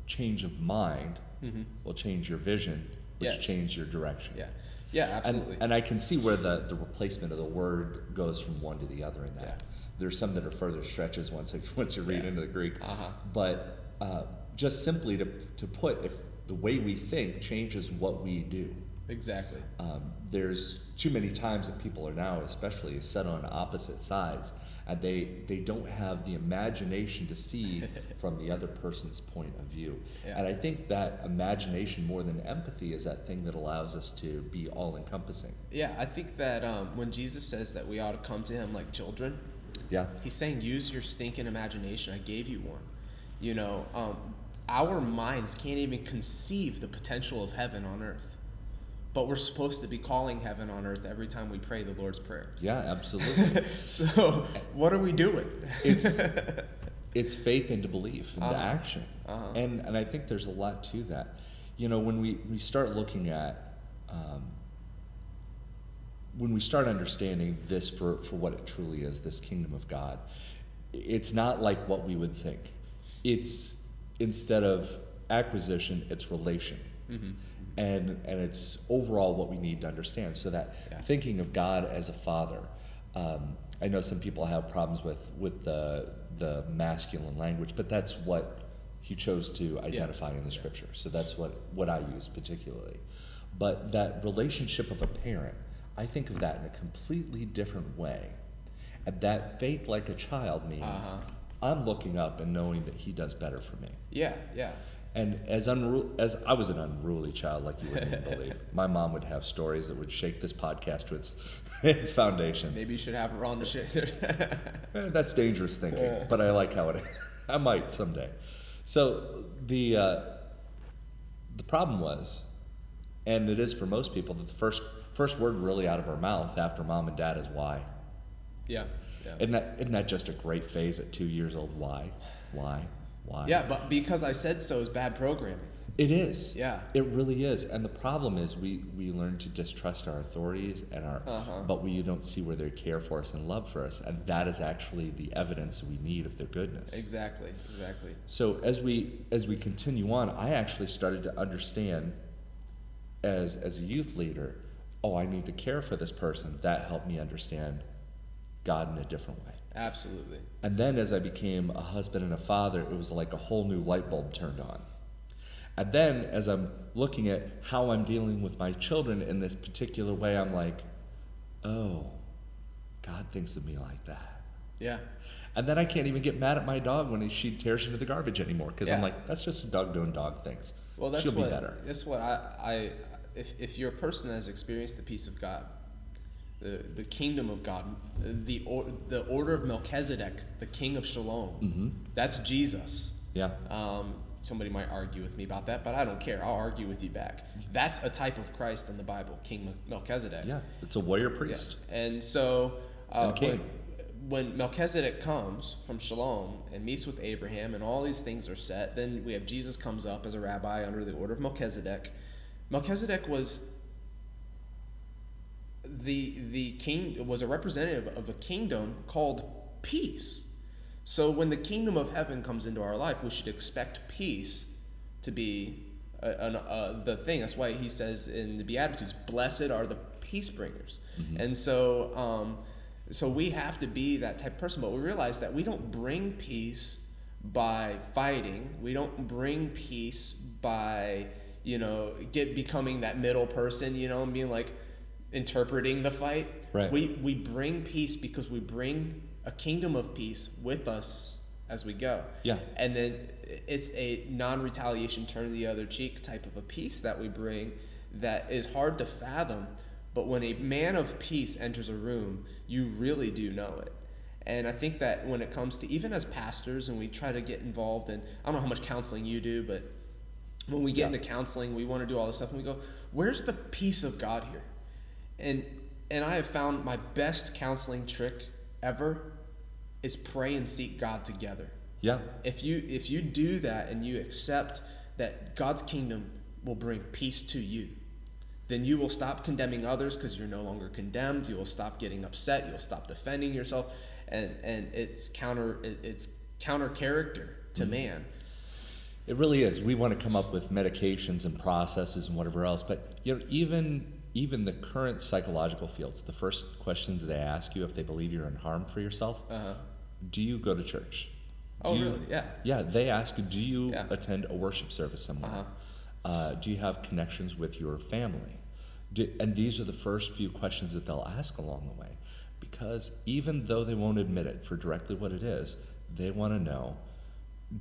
change of mind Mhm. will change your vision, which Yes. change your direction. Yeah. Yeah, absolutely. And, and I can see where the, the replacement of the word goes from one to the other in that. Yeah. There's some that are further stretches once I, once you read Yeah. into the Greek. Uh-huh. But uh, just simply to, to put, if the way we think changes what we do. exactly. Um, there's too many times that people are now, especially, set on opposite sides, and they they don't have the imagination to see from the other person's point of view. Yeah. And I think that imagination, more than empathy, is that thing that allows us to be all encompassing. Yeah, I think that um, when Jesus says that we ought to come to him like children, Yeah. He's saying, use your stinking imagination. I gave you one. You know, um, our minds can't even conceive the potential of heaven on earth. But we're supposed to be calling heaven on earth every time we pray the Lord's Prayer. Yeah, absolutely. so, what are we doing? it's it's faith into belief into Uh-huh. action Uh-huh. and and i think there's a lot to that you know when we we start looking at um, when we start understanding this for for what it truly is this kingdom of god it's not like what we would think it's instead of acquisition it's relation Mhm. And and it's overall what we need to understand. So that Yeah. thinking of god as a father um, i know some people have problems with with the the masculine language but that's what he chose to identify in the scripture. So that's what what i use particularly. But that relationship of a parent i think of that in a completely different way. And that faith like a child means Uh-huh. i'm looking up and knowing that he does better for me. Yeah, yeah. And as unru- as I was an unruly child, like you wouldn't even believe, my mom would have stories that would shake this podcast to its its foundation. Maybe you should have her on the shit. Eh, that's dangerous thinking, Yeah. but I like how it. I might someday. So the uh, the problem was, and it is for most people, that the first first word really out of our mouth after mom and dad is why. yeah, yeah. Isn't that isn't that just a great phase at two years old? Why, why, why? yeah, but because I said so is bad programming. It is. Yeah. It really is. And the problem is we, we learn to distrust our authorities and our Uh-huh. but we don't see where they care for us and love for us. And that is actually the evidence we need of their goodness. Exactly, exactly. So as we as we continue on, I actually started to understand as as a youth leader, oh I need to care for this person. That helped me understand God in a different way. Absolutely. And then as I became a husband and a father, it was like a whole new light bulb turned on. And then as I'm looking at how I'm dealing with my children in this particular way, I'm like, oh, God thinks of me like that. Yeah. And then I can't even get mad at my dog when she tears into the garbage anymore because I'm like, that's just a dog doing dog things. Well, that's She'll what be better. that's what I, I if, if you're a person that has experienced the peace of God, the, the kingdom of God, the or, the order of Melchizedek, the king of Shalom, Mhm. that's Jesus. Yeah. Um, somebody might argue with me about that, but I don't care. I'll argue with you back. That's a type of Christ in the Bible, King Melchizedek. Yeah. It's a warrior Yeah. priest. And so uh, And when, when Melchizedek comes from Shalom and meets with Abraham, and all these things are set, then we have Jesus comes up as a rabbi under the order of Melchizedek. Melchizedek was the the king was a representative of a kingdom called peace. So when the kingdom of heaven comes into our life, we should expect peace to be uh, an, uh, the thing. That's why he says in the Beatitudes, "Blessed are the peace bringers." And so, um, so we have to be that type of person. But we realize that we don't bring peace by fighting. We don't bring peace by you know get becoming that middle person. You know, and being like interpreting the fight. Right. We we bring peace because we bring a kingdom of peace with us as we go. Yeah. And then it's a non-retaliation turn the other cheek type of a peace that we bring that is hard to fathom, but when a man of peace enters a room, you really do know it. And I think that when it comes to even as pastors and we try to get involved in I don't know how much counseling you do, but when we get Yeah. into counseling, we want to do all this stuff and we go, "Where's the peace of God here?" And and I have found my best counseling trick ever is pray and seek God together. Yeah. If you if you do that and you accept that God's kingdom will bring peace to you, then you will stop condemning others because you're no longer condemned. You will stop getting upset. You'll stop defending yourself, and and it's counter it's counter character to mm-hmm. man. It really is. We want to come up with medications and processes and whatever else, but you know, even even the current psychological fields, the first questions they ask you if they believe you're in harm for yourself, Uh-huh. do you go to church? Oh, you- really? Yeah. Yeah, they ask do you Yeah. attend a worship service somewhere? Uh-huh. Uh, do you have connections with your family? Do, and these are the first few questions that they'll ask along the way. Because even though they won't admit it for directly what it is, they want to know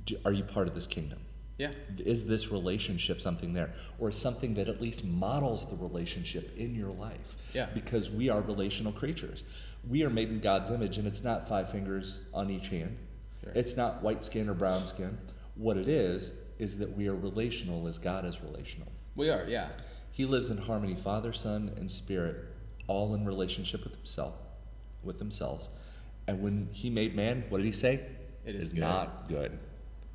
do, are you part of this kingdom? Yeah. Is this relationship something there? Or something that at least models the relationship in your life? Yeah. Because we are relational creatures. We are made in God's image, and it's not five fingers on each hand. Sure. It's not white skin or brown skin. What it is, is that we are relational as God is relational. We are, yeah. He lives in harmony, Father, Son, and Spirit, all in relationship with himself, with themselves. And when he made man, what did he say? It is It's good. not good.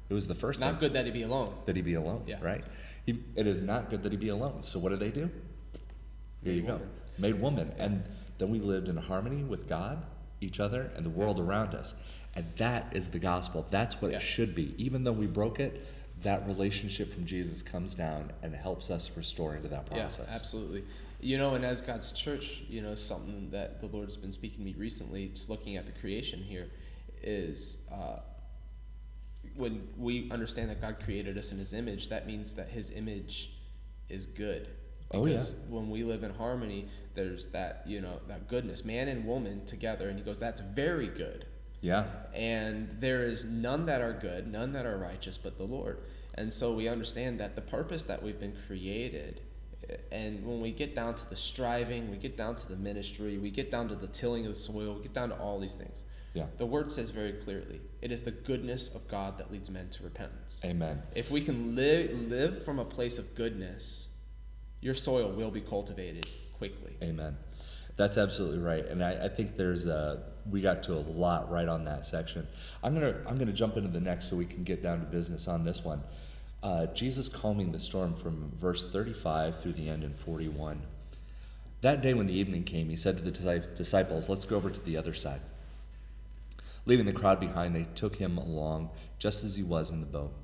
It was the first Not thing good that he be alone. that he be alone, Yeah. right? He, it is not good that he be alone. So what do they do? Here Made you go. woman. Made woman. And then we lived in harmony with God, each other, and the world around us. And that is the gospel. That's what Yeah. it should be. Even though we broke it, that relationship from Jesus comes down and helps us restore into that process. Yeah, absolutely. You know, and as God's church, you know, something that the Lord's been speaking to me recently, just looking at the creation here, is uh, when we understand that God created us in His image, that means that His image is good. Oh, yeah. Because when we live in harmony, there's that, you know, that goodness, man and woman together, and He goes, that's very good. Yeah. And there is none that are good, none that are righteous, but the Lord. And so we understand that the purpose that we've been created, eh, and when we get down to the striving, we get down to the ministry, we get down to the tilling of the soil, we get down to all these things. Yeah. The word says very clearly, it is the goodness of God that leads men to repentance. Amen. If we can live live from a place of goodness, your soil will be cultivated quickly. Amen. That's absolutely right, and I, I think there's a we got to a lot right on that section. I'm gonna I'm gonna jump into the next so we can get down to business on this one. Uh, Jesus calming the storm from verse 35 through the end in 41. That day when the evening came, he said to the disciples, "Let's go over to the other side." Leaving the crowd behind, they took him along just as he was in the boat.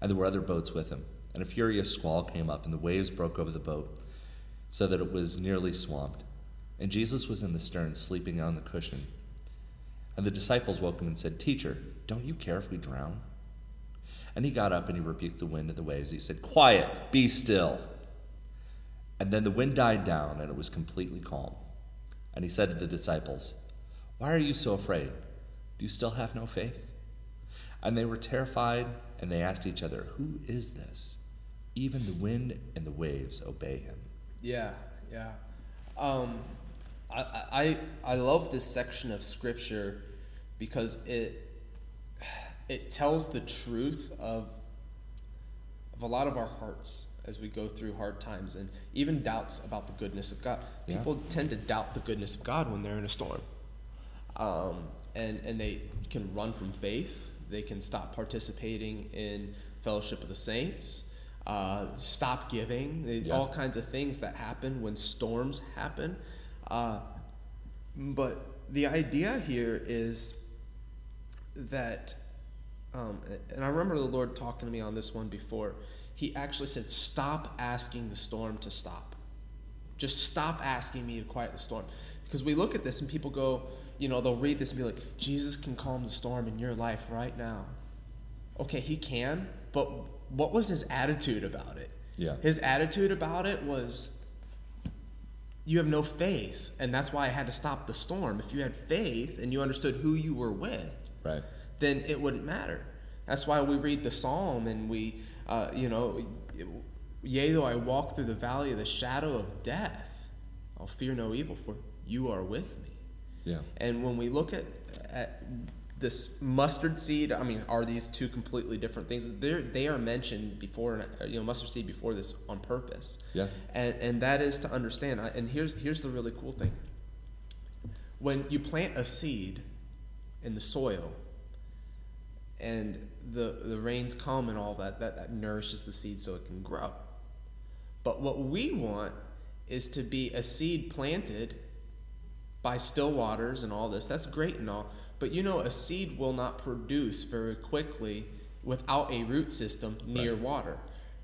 And there were other boats with him. And a furious squall came up, and the waves broke over the boat, so that it was nearly swamped. And Jesus was in the stern, sleeping on the cushion. And the disciples woke him and said, Teacher, don't you care if we drown? And he got up and he rebuked the wind and the waves. He said, Quiet, be still. And then the wind died down, and it was completely calm. And he said to the disciples, Why are you so afraid? Do you still have no faith? And they were terrified, and they asked each other, Who is this? Even the wind and the waves obey him. Yeah, yeah. Um, I, I I love this section of scripture because it it tells the truth of of a lot of our hearts as we go through hard times and even doubts about the goodness of God. Yeah. People tend to doubt the goodness of God when they're in a storm, um, and and they can run from faith. They can stop participating in fellowship of the saints. Uh, stop giving. They- Yeah. All kinds of things that happen when storms happen. Uh, but the idea here is that, um, and I remember the Lord talking to me on this one before. He actually said, Stop asking the storm to stop. Just stop asking me to quiet the storm. Because we look at this and people go, you know, they'll read this and be like, Jesus can calm the storm in your life right now. Okay, he can, but what was his attitude about it? Yeah. His attitude about it was, you have no faith, and that's why I had to stop the storm. If you had faith and you understood who you were with, Right. then it wouldn't matter. That's why we read the psalm and we, uh, you know, yea, though I walk through the valley of the shadow of death, I'll fear no evil, for you are with me. Yeah. And when we look at, at this mustard seed, I mean, are these two completely different things? They're, they are mentioned before, uh, you know, mustard seed before this on purpose. Yeah. And, and that is to understand. And here's, here's the really cool thing. When you plant a seed in the soil and the, the rains come and all that, that, that nourishes the seed so it can grow. But what we want is to be a seed planted by still waters and all this. That's great and all. But you know, a seed will not produce very quickly without a root system near Right. water.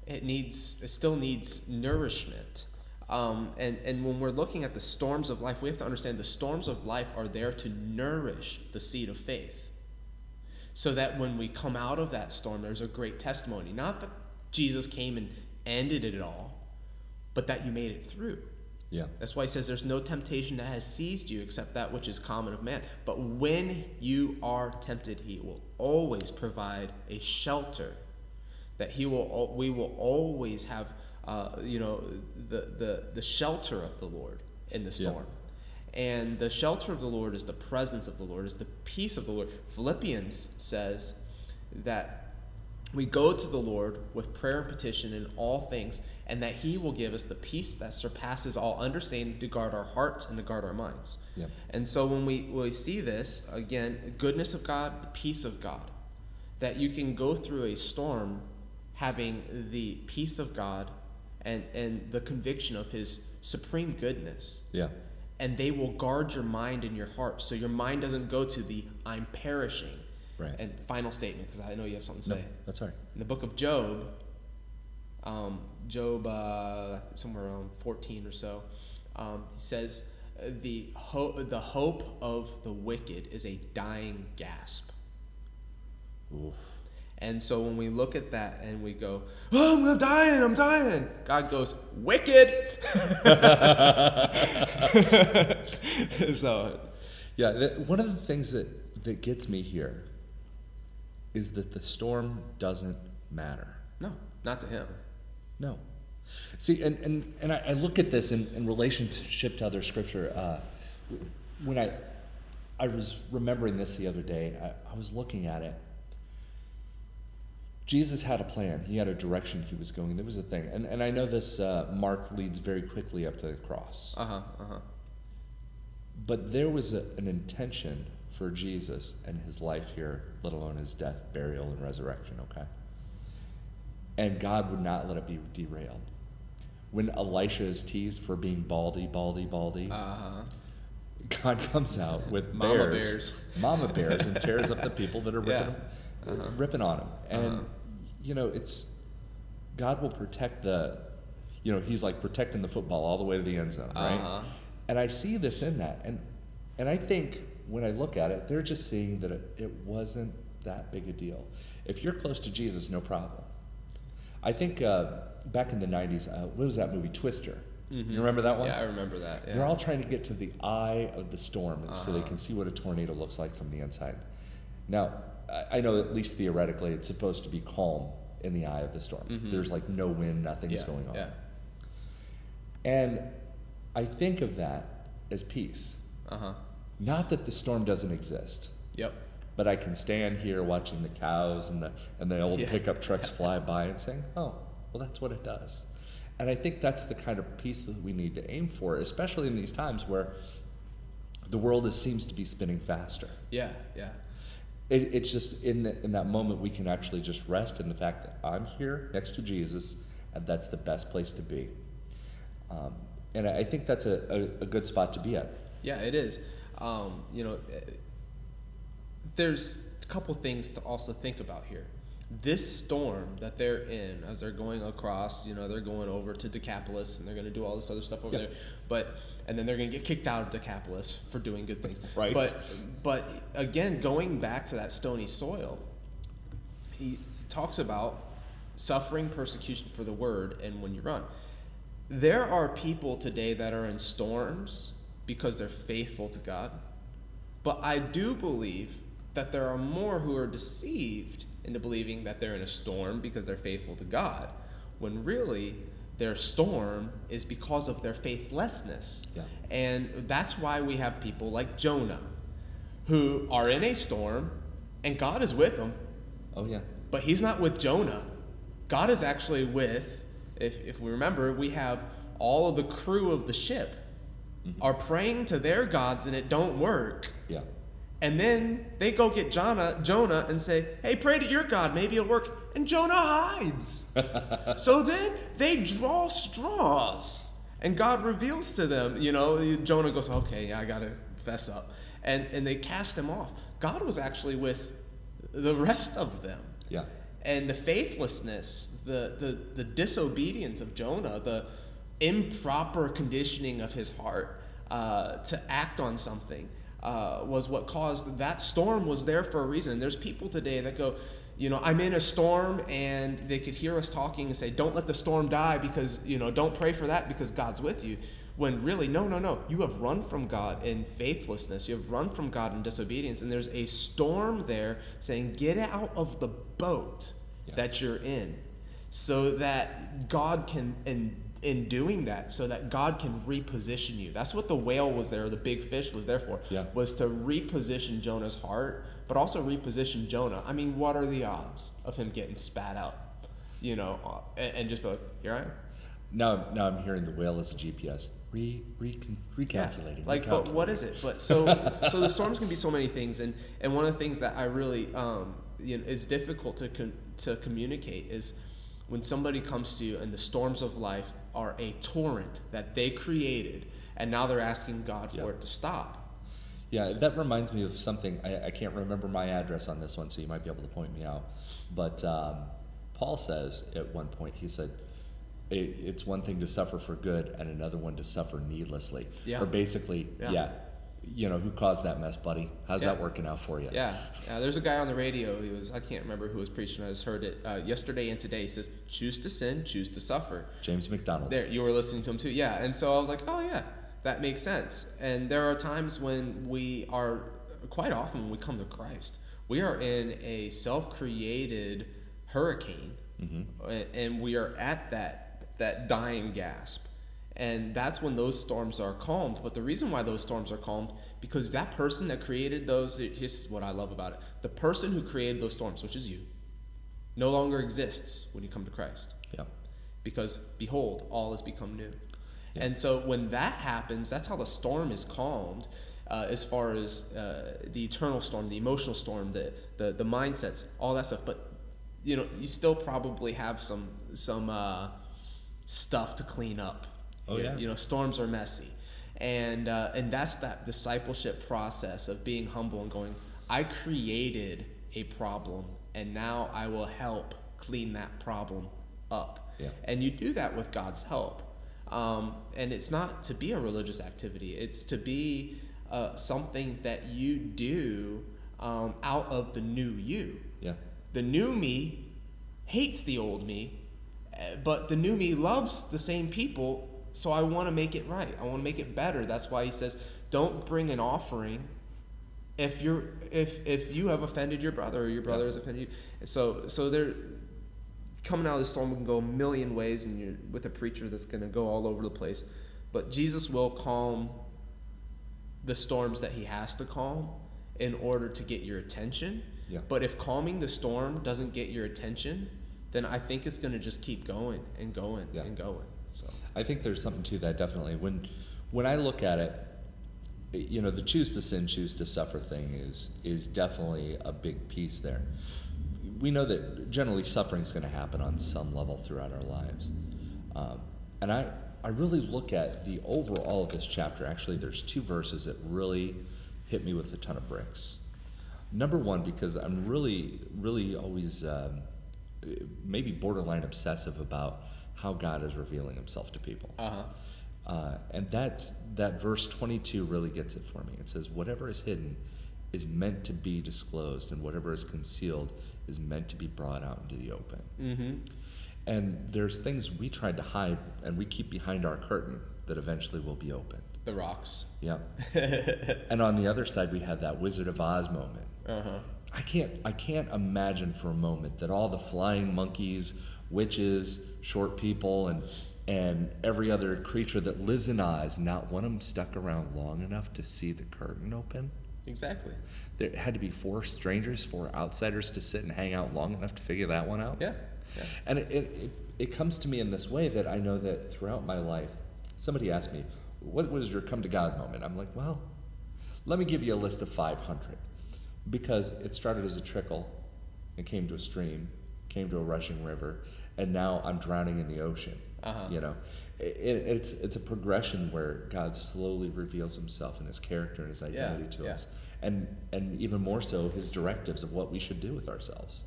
It needs it still needs nourishment. Um, and, and when we're looking at the storms of life, we have to understand the storms of life are there to nourish the seed of faith. So that when we come out of that storm, there's a great testimony. Not that Jesus came and ended it all, but that you made it through. Yeah. That's why he says there's no temptation that has seized you except that which is common of man. But when you are tempted, he will always provide a shelter. That he will, we will always have, uh, you know, the, the, the shelter of the Lord in the Yeah. storm. And the shelter of the Lord is the presence of the Lord, is the peace of the Lord. Philippians says that we go to the Lord with prayer and petition in all things, and that He will give us the peace that surpasses all understanding to guard our hearts and to guard our minds. Yeah. And so when we when we see this again, goodness of God, the peace of God, that you can go through a storm having the peace of God and and the conviction of His supreme goodness Yeah. and they will guard your mind and your heart so your mind doesn't go to the i'm perishing Right. and final statement because i know you have something to No, say that's all right. in the book of job um, job uh, somewhere around 14 or so um, he says the, ho- the hope of the wicked is a dying gasp Oof. and so when we look at that and we go, oh, I'm dying, I'm dying, God goes, wicked. so, Yeah, th- one of the things that, that gets me here is that the storm doesn't matter. no, not to him. No. See, and, and, and I, I look at this in, in relationship to other scripture. Uh, when I, I was remembering this the other day, I, I was looking at it. Jesus had a plan. He had a direction he was going. There was a thing. And, and I know this uh, Mark leads very quickly up to the cross. Uh huh, uh huh. But there was a, an intention for Jesus and his life here, let alone his death, burial, and resurrection, okay? And God would not let it be derailed. When Elisha is teased for being baldy, baldy, baldy, Uh huh. God comes out with Mama bears, bears. mama bears, and tears up the people that are ripping, Yeah. Uh-huh. ripping on him. And Uh-huh. you know, it's God will protect the, you know, He's like protecting the football all the way to the end zone, right? Uh-huh. And I see this in that, and and I think when I look at it, they're just seeing that it, it wasn't that big a deal. If you're close to Jesus, no problem. I think uh, back in the '90s, uh, what was that movie, Twister? You remember that one? Mm-hmm. Yeah, I remember that. Yeah. They're all trying to get to the eye of the storm so they Uh-huh. can see what a tornado looks like from the inside. Now, I- know at least theoretically it's supposed to be calm in the eye of the storm. Mhm. There's like no wind, nothing's yeah, going on. Yeah. And I think of that as peace. Uh huh. Not that the storm doesn't exist, Yep. but I can stand here watching the cows and the and the old Yeah. pickup trucks fly by and saying, "Oh, well, that's what it does." And I think that's the kind of peace that we need to aim for, especially in these times where the world is, seems to be spinning faster. Yeah. Yeah. It, it's just in the, in that moment we can actually just rest in the fact that I'm here next to Jesus, and that's the best place to be. Um, and I I think that's a, a, a good spot to be at. Yeah, it is. Um, you know, there's a couple things to also think about here. This storm that they're in, as they're going across, you know, they're going over to Decapolis and they're going to do all this other stuff over Yeah. there. But and then they're going to get kicked out of Decapolis for doing good things. Right. But but again, going back to that stony soil, he talks about suffering persecution for the word and when you run. There are people today that are in storms because they're faithful to God. But I do believe that there are more who are deceived into believing that they're in a storm because they're faithful to God, when really their storm is because of their faithlessness. Yeah. And that's why we have people like Jonah who are in a storm and God is with them, Oh yeah, but he's not with Jonah. God is actually with, if, if we remember, we have all of the crew of the ship Mm-hmm. are praying to their gods and it don't work. yeah, And then they go get Jonah, Jonah and say, hey, pray to your God, maybe it'll work. And Jonah hides. so then they draw straws. And God reveals to them, you know, Jonah goes, okay, I got to fess up. And, and they cast him off. God was actually with the rest of them. yeah, and the faithlessness, the, the, the disobedience of Jonah, the improper conditioning of his heart uh, to act on something uh, was what caused that storm was there for a reason. There's people today that go, you know, I'm in a storm and they could hear us talking and say, don't let the storm die because, you know, don't pray for that because God's with you. When really, no, no, no. You have run from God in faithlessness. You have run from God in disobedience. And there's a storm there saying, get out of the boat yeah. that you're in so that God can, in, in doing that, so that God can reposition you. That's what the whale was there, the big fish was there for, yeah. was to reposition Jonah's heart, but also reposition Jonah. I mean, what are the odds of him getting spat out? You know, and, and just be like, here I am. Now, now I'm hearing the whale as a GPS re, re recalculating. Yeah. Like, recalculating. but what is it? But so so the storms can be so many things, and and one of the things that I really um, you know, is difficult to con- to communicate is when somebody comes to you and the storms of life are a torrent that they created, and now they're asking God for it to stop. Yeah, that reminds me of something. I, I, can't remember my address on this one, so you might be able to point me out. But um, Paul says at one point, he said, it, it's one thing to suffer for good and another one to suffer needlessly. Yeah. Or basically, yeah. yeah you know, who caused that mess, buddy? How's yeah. that working out for you? Yeah. yeah. There's a guy on the radio. He was, I can't remember who was preaching. I just heard it uh, yesterday and today. He says, choose to sin, choose to suffer. James MacDonald. There, you were listening to him too. Yeah. And so I was like, oh, yeah, that makes sense. And there are times when we are, quite often when we come to Christ, we are in a self created hurricane mm-hmm. and we are at that that dying gasp. And that's when those storms are calmed. But the reason why those storms are calmed, because that person that created those, here's what I love about it. The person who created those storms, which is you, no longer exists when you come to Christ. Yeah. Because behold, all has become new. Yeah. And so when that happens, that's how the storm is calmed. Uh, as far as uh, the eternal storm, the emotional storm, the, the the mindsets, all that stuff. But you know, you still probably have some some uh, stuff to clean up. Oh yeah. You know, storms are messy, and uh, and that's that discipleship process of being humble and going. I created a problem, and now I will help clean that problem up. Yeah. And you do that with God's help. Um, and it's not to be a religious activity. It's to be uh, something that you do um, out of the new you. Yeah. The new me hates the old me but the new me loves the same people, so I want to make it right. I want to make it better. That's why he says, "Don't bring an offering if you're if if you have offended your brother or your brother has offended you." So so they're coming out of the storm can go a million ways, and you're with a preacher that's going to go all over the place. But Jesus will calm the storms that he has to calm in order to get your attention. Yeah. But if calming the storm doesn't get your attention, then I think it's going to just keep going and going yeah. and going. I think there's something to that definitely. When when I look at it, you know, the choose to sin, choose to suffer thing is is definitely a big piece there. We know that generally suffering is going to happen on some level throughout our lives, um, and I I really look at the overall of this chapter. Actually, there's two verses that really hit me with a ton of bricks. Number one, because I'm really really always um, maybe borderline obsessive about how God is revealing Himself to people. Uh-huh. Uh, and that's that verse 22 really gets it for me. It says, "Whatever is hidden is meant to be disclosed, and whatever is concealed is meant to be brought out into the open." Mm-hmm. And there's things we tried to hide and we keep behind our curtain that eventually will be opened. The rocks. Yeah. and on the other side, we had that Wizard of Oz moment. Uh-huh. I can't I can't imagine for a moment that all the flying monkeys, witches, short people, and and every other creature that lives in Oz, not one of them stuck around long enough to see the curtain open. Exactly. There had to be four strangers, four outsiders to sit and hang out long enough to figure that one out. Yeah. yeah. And it, it, it, it comes to me in this way that I know that throughout my life, somebody asked me, what was your come to God moment? I'm like, well, let me give you a list of 500 because it started as a trickle and came to a stream, came to a rushing river, and now I'm drowning in the ocean. Uh-huh. You know, it, it's it's a progression where God slowly reveals Himself and His character and His identity yeah, to yeah. us, and and even more so His directives of what we should do with ourselves.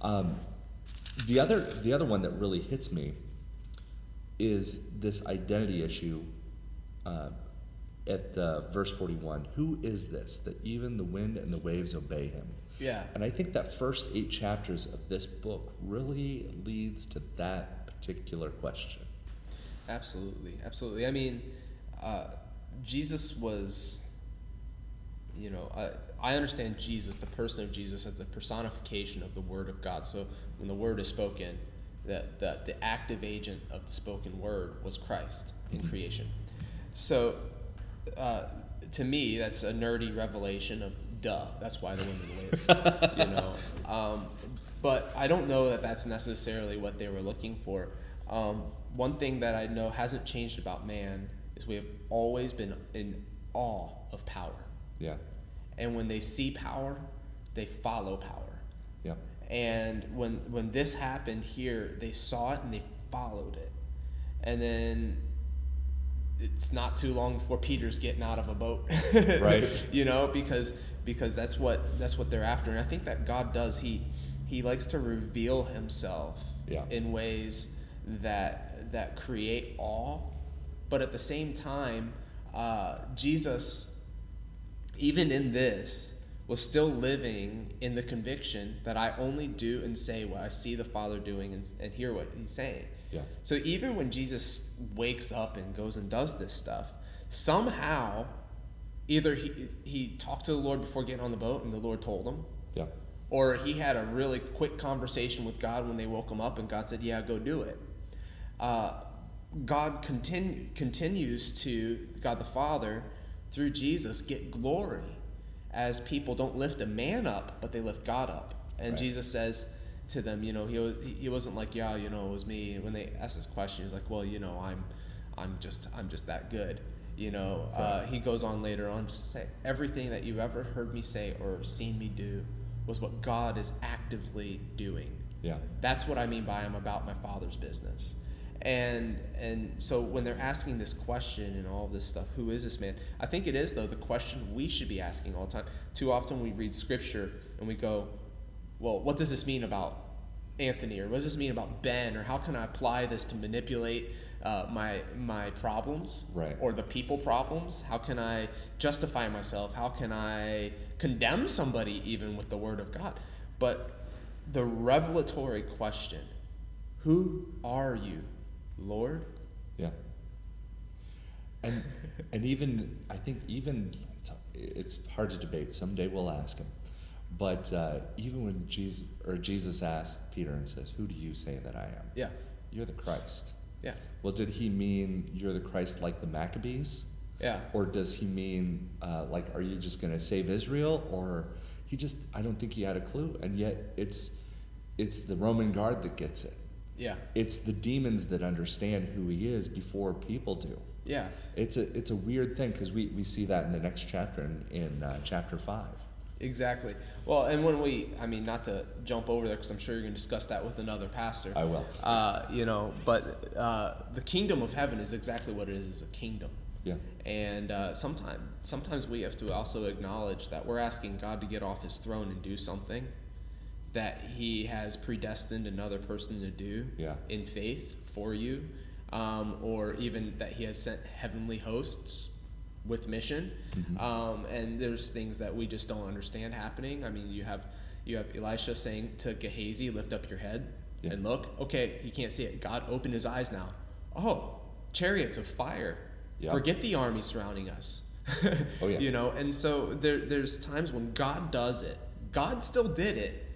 Um, The other the other one that really hits me is this identity issue uh, at uh, verse 41 who is this that even the wind and the waves obey him Yeah. and i think that first eight chapters of this book really leads to that particular question Absolutely, absolutely. I mean, uh, Jesus was, you know, I, I understand Jesus, the person of Jesus, as the personification of the Word of God. So when the Word is spoken, the, the, the active agent of the spoken Word was Christ in creation. So uh, to me, that's a nerdy revelation of duh. That's why the women waves, you know. Um, but I don't know that that's necessarily what they were looking for. Um, one thing that I know hasn't changed about man is we have always been in awe of power. yeah And when they see power, they follow power. yeah And when when this happened here, they saw it and they followed it. And then it's not too long before Peter's getting out of a boat. Right. you know, because because that's what that's what they're after. And I think that God does. He he likes to reveal himself Yeah. in ways that that create awe, but at the same time, uh, Jesus even in this, was still living in the conviction that I only do and say what I see the Father doing and, and hear what He's saying. Yeah. So even when Jesus wakes up and goes and does this stuff, somehow, either he, he talked to the Lord before getting on the boat and the Lord told him, yeah or he had a really quick conversation with God when they woke him up and God said, Yeah, go do it. Uh, God continue, continues to, God the Father, through Jesus, get glory as people don't lift a man up, but they lift God up. And Right. Jesus says to them, you know, he, was, he wasn't like, yeah, you know, it was me. When they asked this question, he's like, well, you know, I'm, I'm just, I'm just that good. You know, uh, he goes on later on just to say, everything that you've ever heard me say or seen me do was what God is actively doing. yeah That's what I mean by I'm about my father's business. And and so when they're asking this question and all this stuff, who is this man? I think it is though the question we should be asking all the time. Too often we read scripture and we go, well, what does this mean about Anthony or what does this mean about Ben or how can I apply this to manipulate uh, my my problems Right. or the people problems? How can I justify myself? How can I condemn somebody even with the word of God? But the revelatory question, who are you, Lord? Yeah. And and even I think even it's, it's hard to debate. Someday we'll ask him. But uh, even when Jesus or Jesus asked Peter and says, "Who do you say that I am?" Yeah. You're the Christ. Yeah. Well, did he mean you're the Christ like the Maccabees, Yeah. or does he mean uh, like are you just going to save Israel, or he just I don't think he had a clue, and yet it's it's the Roman guard that gets it. Yeah. It's the demons that understand who he is before people do. Yeah. It's a it's a weird thing because we, we see that in the next chapter in, in uh, chapter five. Exactly. Well, and when we, I mean, not to jump over there because I'm sure you're going to discuss that with another pastor. I will. Uh, you know, but uh, the kingdom of heaven is exactly what it is: is a kingdom. Yeah. And uh, sometimes, sometimes we have to also acknowledge that we're asking God to get off His throne and do something that He has predestined another person to do Yeah. in faith for you, um, or even that He has sent heavenly hosts with mission. Mm-hmm. Um, and there's things that we just don't understand happening. I mean, you have you have Elisha saying to Gehazi, "Lift up your head Yeah. and look." Okay, he can't see it. God opened his eyes now. Oh, chariots of fire. Yeah. Forget the army surrounding us. Oh, yeah. You know, and so there, there's times when God does it. God still did it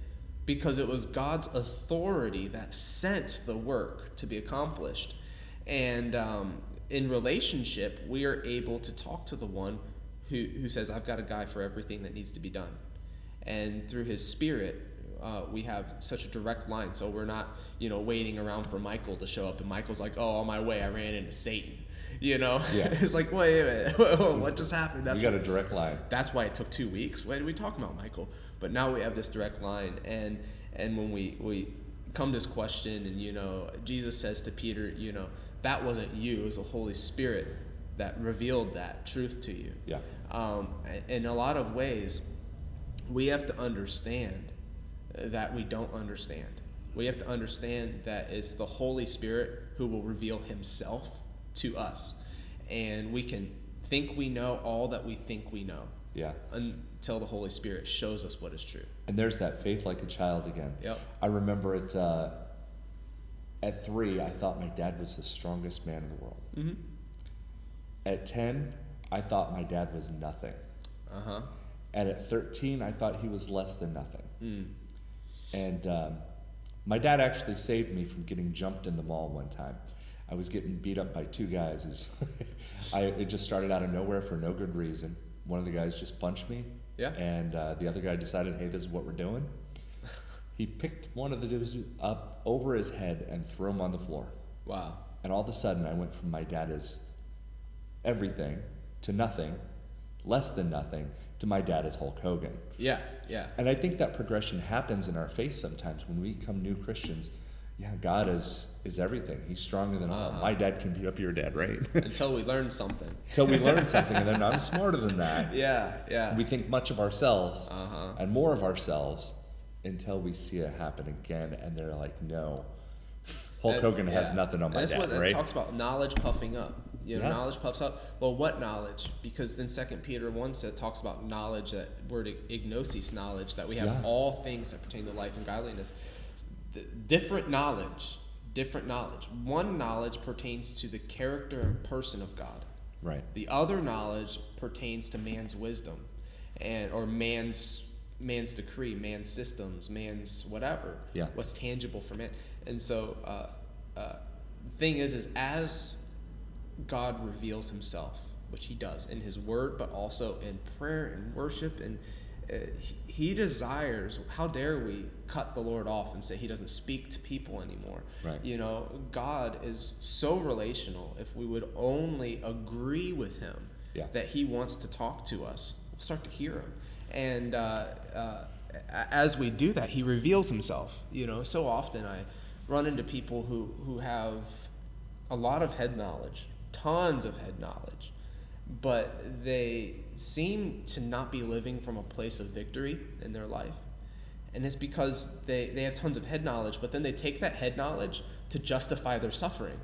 because it was God's authority that sent the work to be accomplished. And um, in relationship, we are able to talk to the one who, who says, I've got a guy for everything that needs to be done. And through his spirit, uh, we have such a direct line. So we're not, you know, waiting around for Michael to show up. And Michael's like, oh, on my way, I ran into Satan. You know? Yeah. it's like, wait a minute. what just happened? That's we got a direct line. that's why it took two weeks. What are we talk about, Michael? But now we have this direct line, and and when we we come to this question, and you know, Jesus says to Peter, you know, that wasn't you; it was the Holy Spirit that revealed that truth to you. Yeah. Um, in a lot of ways, we have to understand that we don't understand. We have to understand that it's the Holy Spirit who will reveal Himself to us, and we can think we know all that we think we know Yeah. until the Holy Spirit shows us what is true. And there's that faith like a child again. Yep. I remember it uh, at three, I thought my dad was the strongest man in the world. Mm-hmm. At 10, I thought my dad was nothing. Uh huh. And at 13, I thought he was less than nothing. Mm. And um, my dad actually saved me from getting jumped in the mall one time. I was getting beat up by two guys. It, was I, it just started out of nowhere for no good reason. One of the guys just punched me. Yeah. And uh, the other guy decided, hey, this is what we're doing. He picked one of the dudes up over his head and threw him on the floor. Wow. And all of a sudden, I went from my dad is everything to nothing, less than nothing, to my dad is Hulk Hogan. Yeah. Yeah. And I think that progression happens in our faith sometimes when we become new Christians. Yeah, God is is everything. He's stronger than all. Uh-huh. My dad can beat up your dad, right? Until we learn something. Until we learn something, and then I'm smarter than that. Yeah. Yeah. We think much of ourselves Uh huh. and more of ourselves until we see it happen again, and they're like, "No, Hulk Hogan has nothing on my that's dad, what it right?" talks about knowledge puffing up. You know, Yeah. knowledge puffs up. Well, what knowledge? Because then Second Peter one said talks about knowledge that word ignosis knowledge that we have Yeah. all things that pertain to life and godliness. Different knowledge, different knowledge. One knowledge pertains to the character and person of God. Right. The other knowledge pertains to man's wisdom, and or man's man's decree, man's systems, man's whatever. Yeah. What's tangible for man, and so uh, uh, the thing is, is as God reveals Himself, which He does in His Word, but also in prayer and worship, and uh, he, he desires. How dare we cut the Lord off and say He doesn't speak to people anymore? Right. You know, God is so relational. If we would only agree with Him Yeah. that He wants to talk to us, we'll start to hear Him. And uh, uh, as we do that, He reveals Himself. You know, so often I run into people who, who have a lot of head knowledge, tons of head knowledge, but they seem to not be living from a place of victory in their life. And it's because they, they have tons of head knowledge, but then they take that head knowledge to justify their suffering.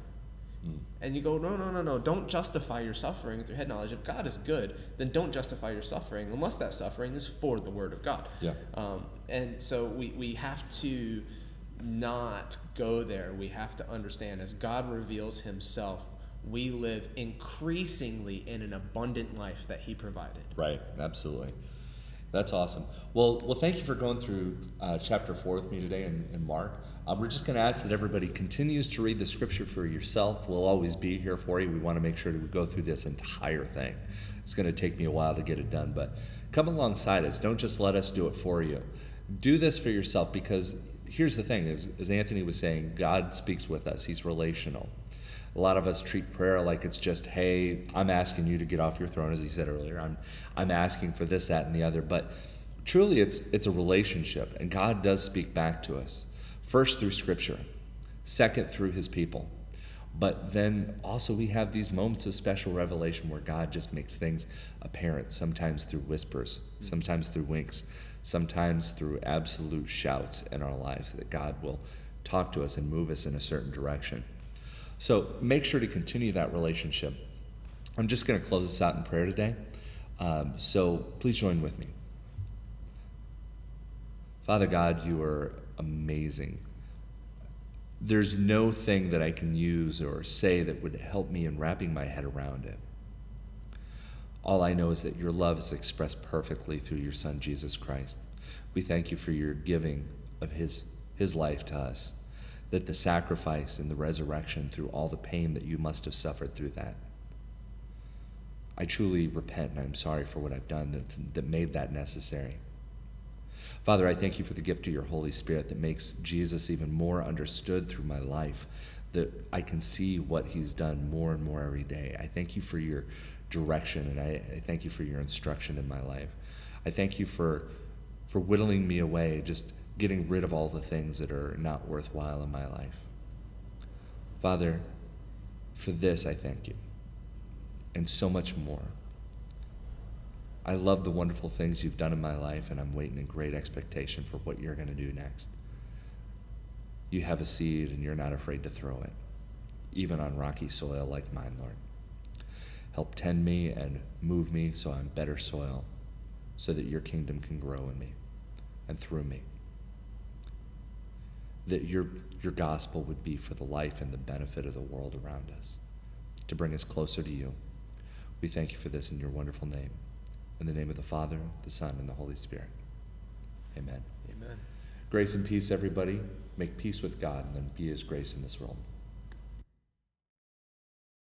Mm. And you go, no, no, no, no, don't justify your suffering through head knowledge. If God is good, then don't justify your suffering unless that suffering is for the Word of God. Yeah. Um, and so we, we have to not go there. We have to understand as God reveals Himself, we live increasingly in an abundant life that He provided. Right, absolutely. That's awesome. Well, well, thank you for going through uh, chapter four with me today in, in Mark. Uh, we're just going to ask that everybody continues to read the scripture for yourself. We'll always be here for you. We want to make sure that we go through this entire thing. It's going to take me a while to get it done, but come alongside us. Don't just let us do it for you. Do this for yourself because here's the thing: is as Anthony was saying, God speaks with us. He's relational. A lot of us treat prayer like it's just, hey, I'm asking you to get off your throne, as he said earlier. I'm, I'm asking for this, that, and the other. But truly, it's, it's a relationship, and God does speak back to us. First, through Scripture, second, through His people. But then also, we have these moments of special revelation where God just makes things apparent, sometimes through whispers, sometimes through winks, sometimes through absolute shouts in our lives that God will talk to us and move us in a certain direction. So make sure to continue that relationship. I'm just going to close this out in prayer today. Um, so please join with me. Father God, you are amazing. There's no thing that I can use or say that would help me in wrapping my head around it. All I know is that your love is expressed perfectly through your Son, Jesus Christ. We thank you for your giving of his, his life to us, that the sacrifice and the resurrection through all the pain that you must have suffered through that. I truly repent and I'm sorry for what I've done that, that made that necessary. Father, I thank you for the gift of your Holy Spirit that makes Jesus even more understood through my life, that I can see what he's done more and more every day. I thank you for your direction and I, I thank you for your instruction in my life. I thank you for, for whittling me away, just getting rid of all the things that are not worthwhile in my life. Father, for this I thank you, and so much more. I love the wonderful things you've done in my life, and I'm waiting in great expectation for what you're going to do next. You have a seed and you're not afraid to throw it, even on rocky soil like mine, Lord. Help tend me and move me so I'm better soil, so that your kingdom can grow in me and through me. That your, your gospel would be for the life and the benefit of the world around us, to bring us closer to you. We thank you for this in your wonderful name. In the name of the Father, the Son, and the Holy Spirit. Amen. Amen. Grace and peace, everybody. Make peace with God and then be his grace in this world.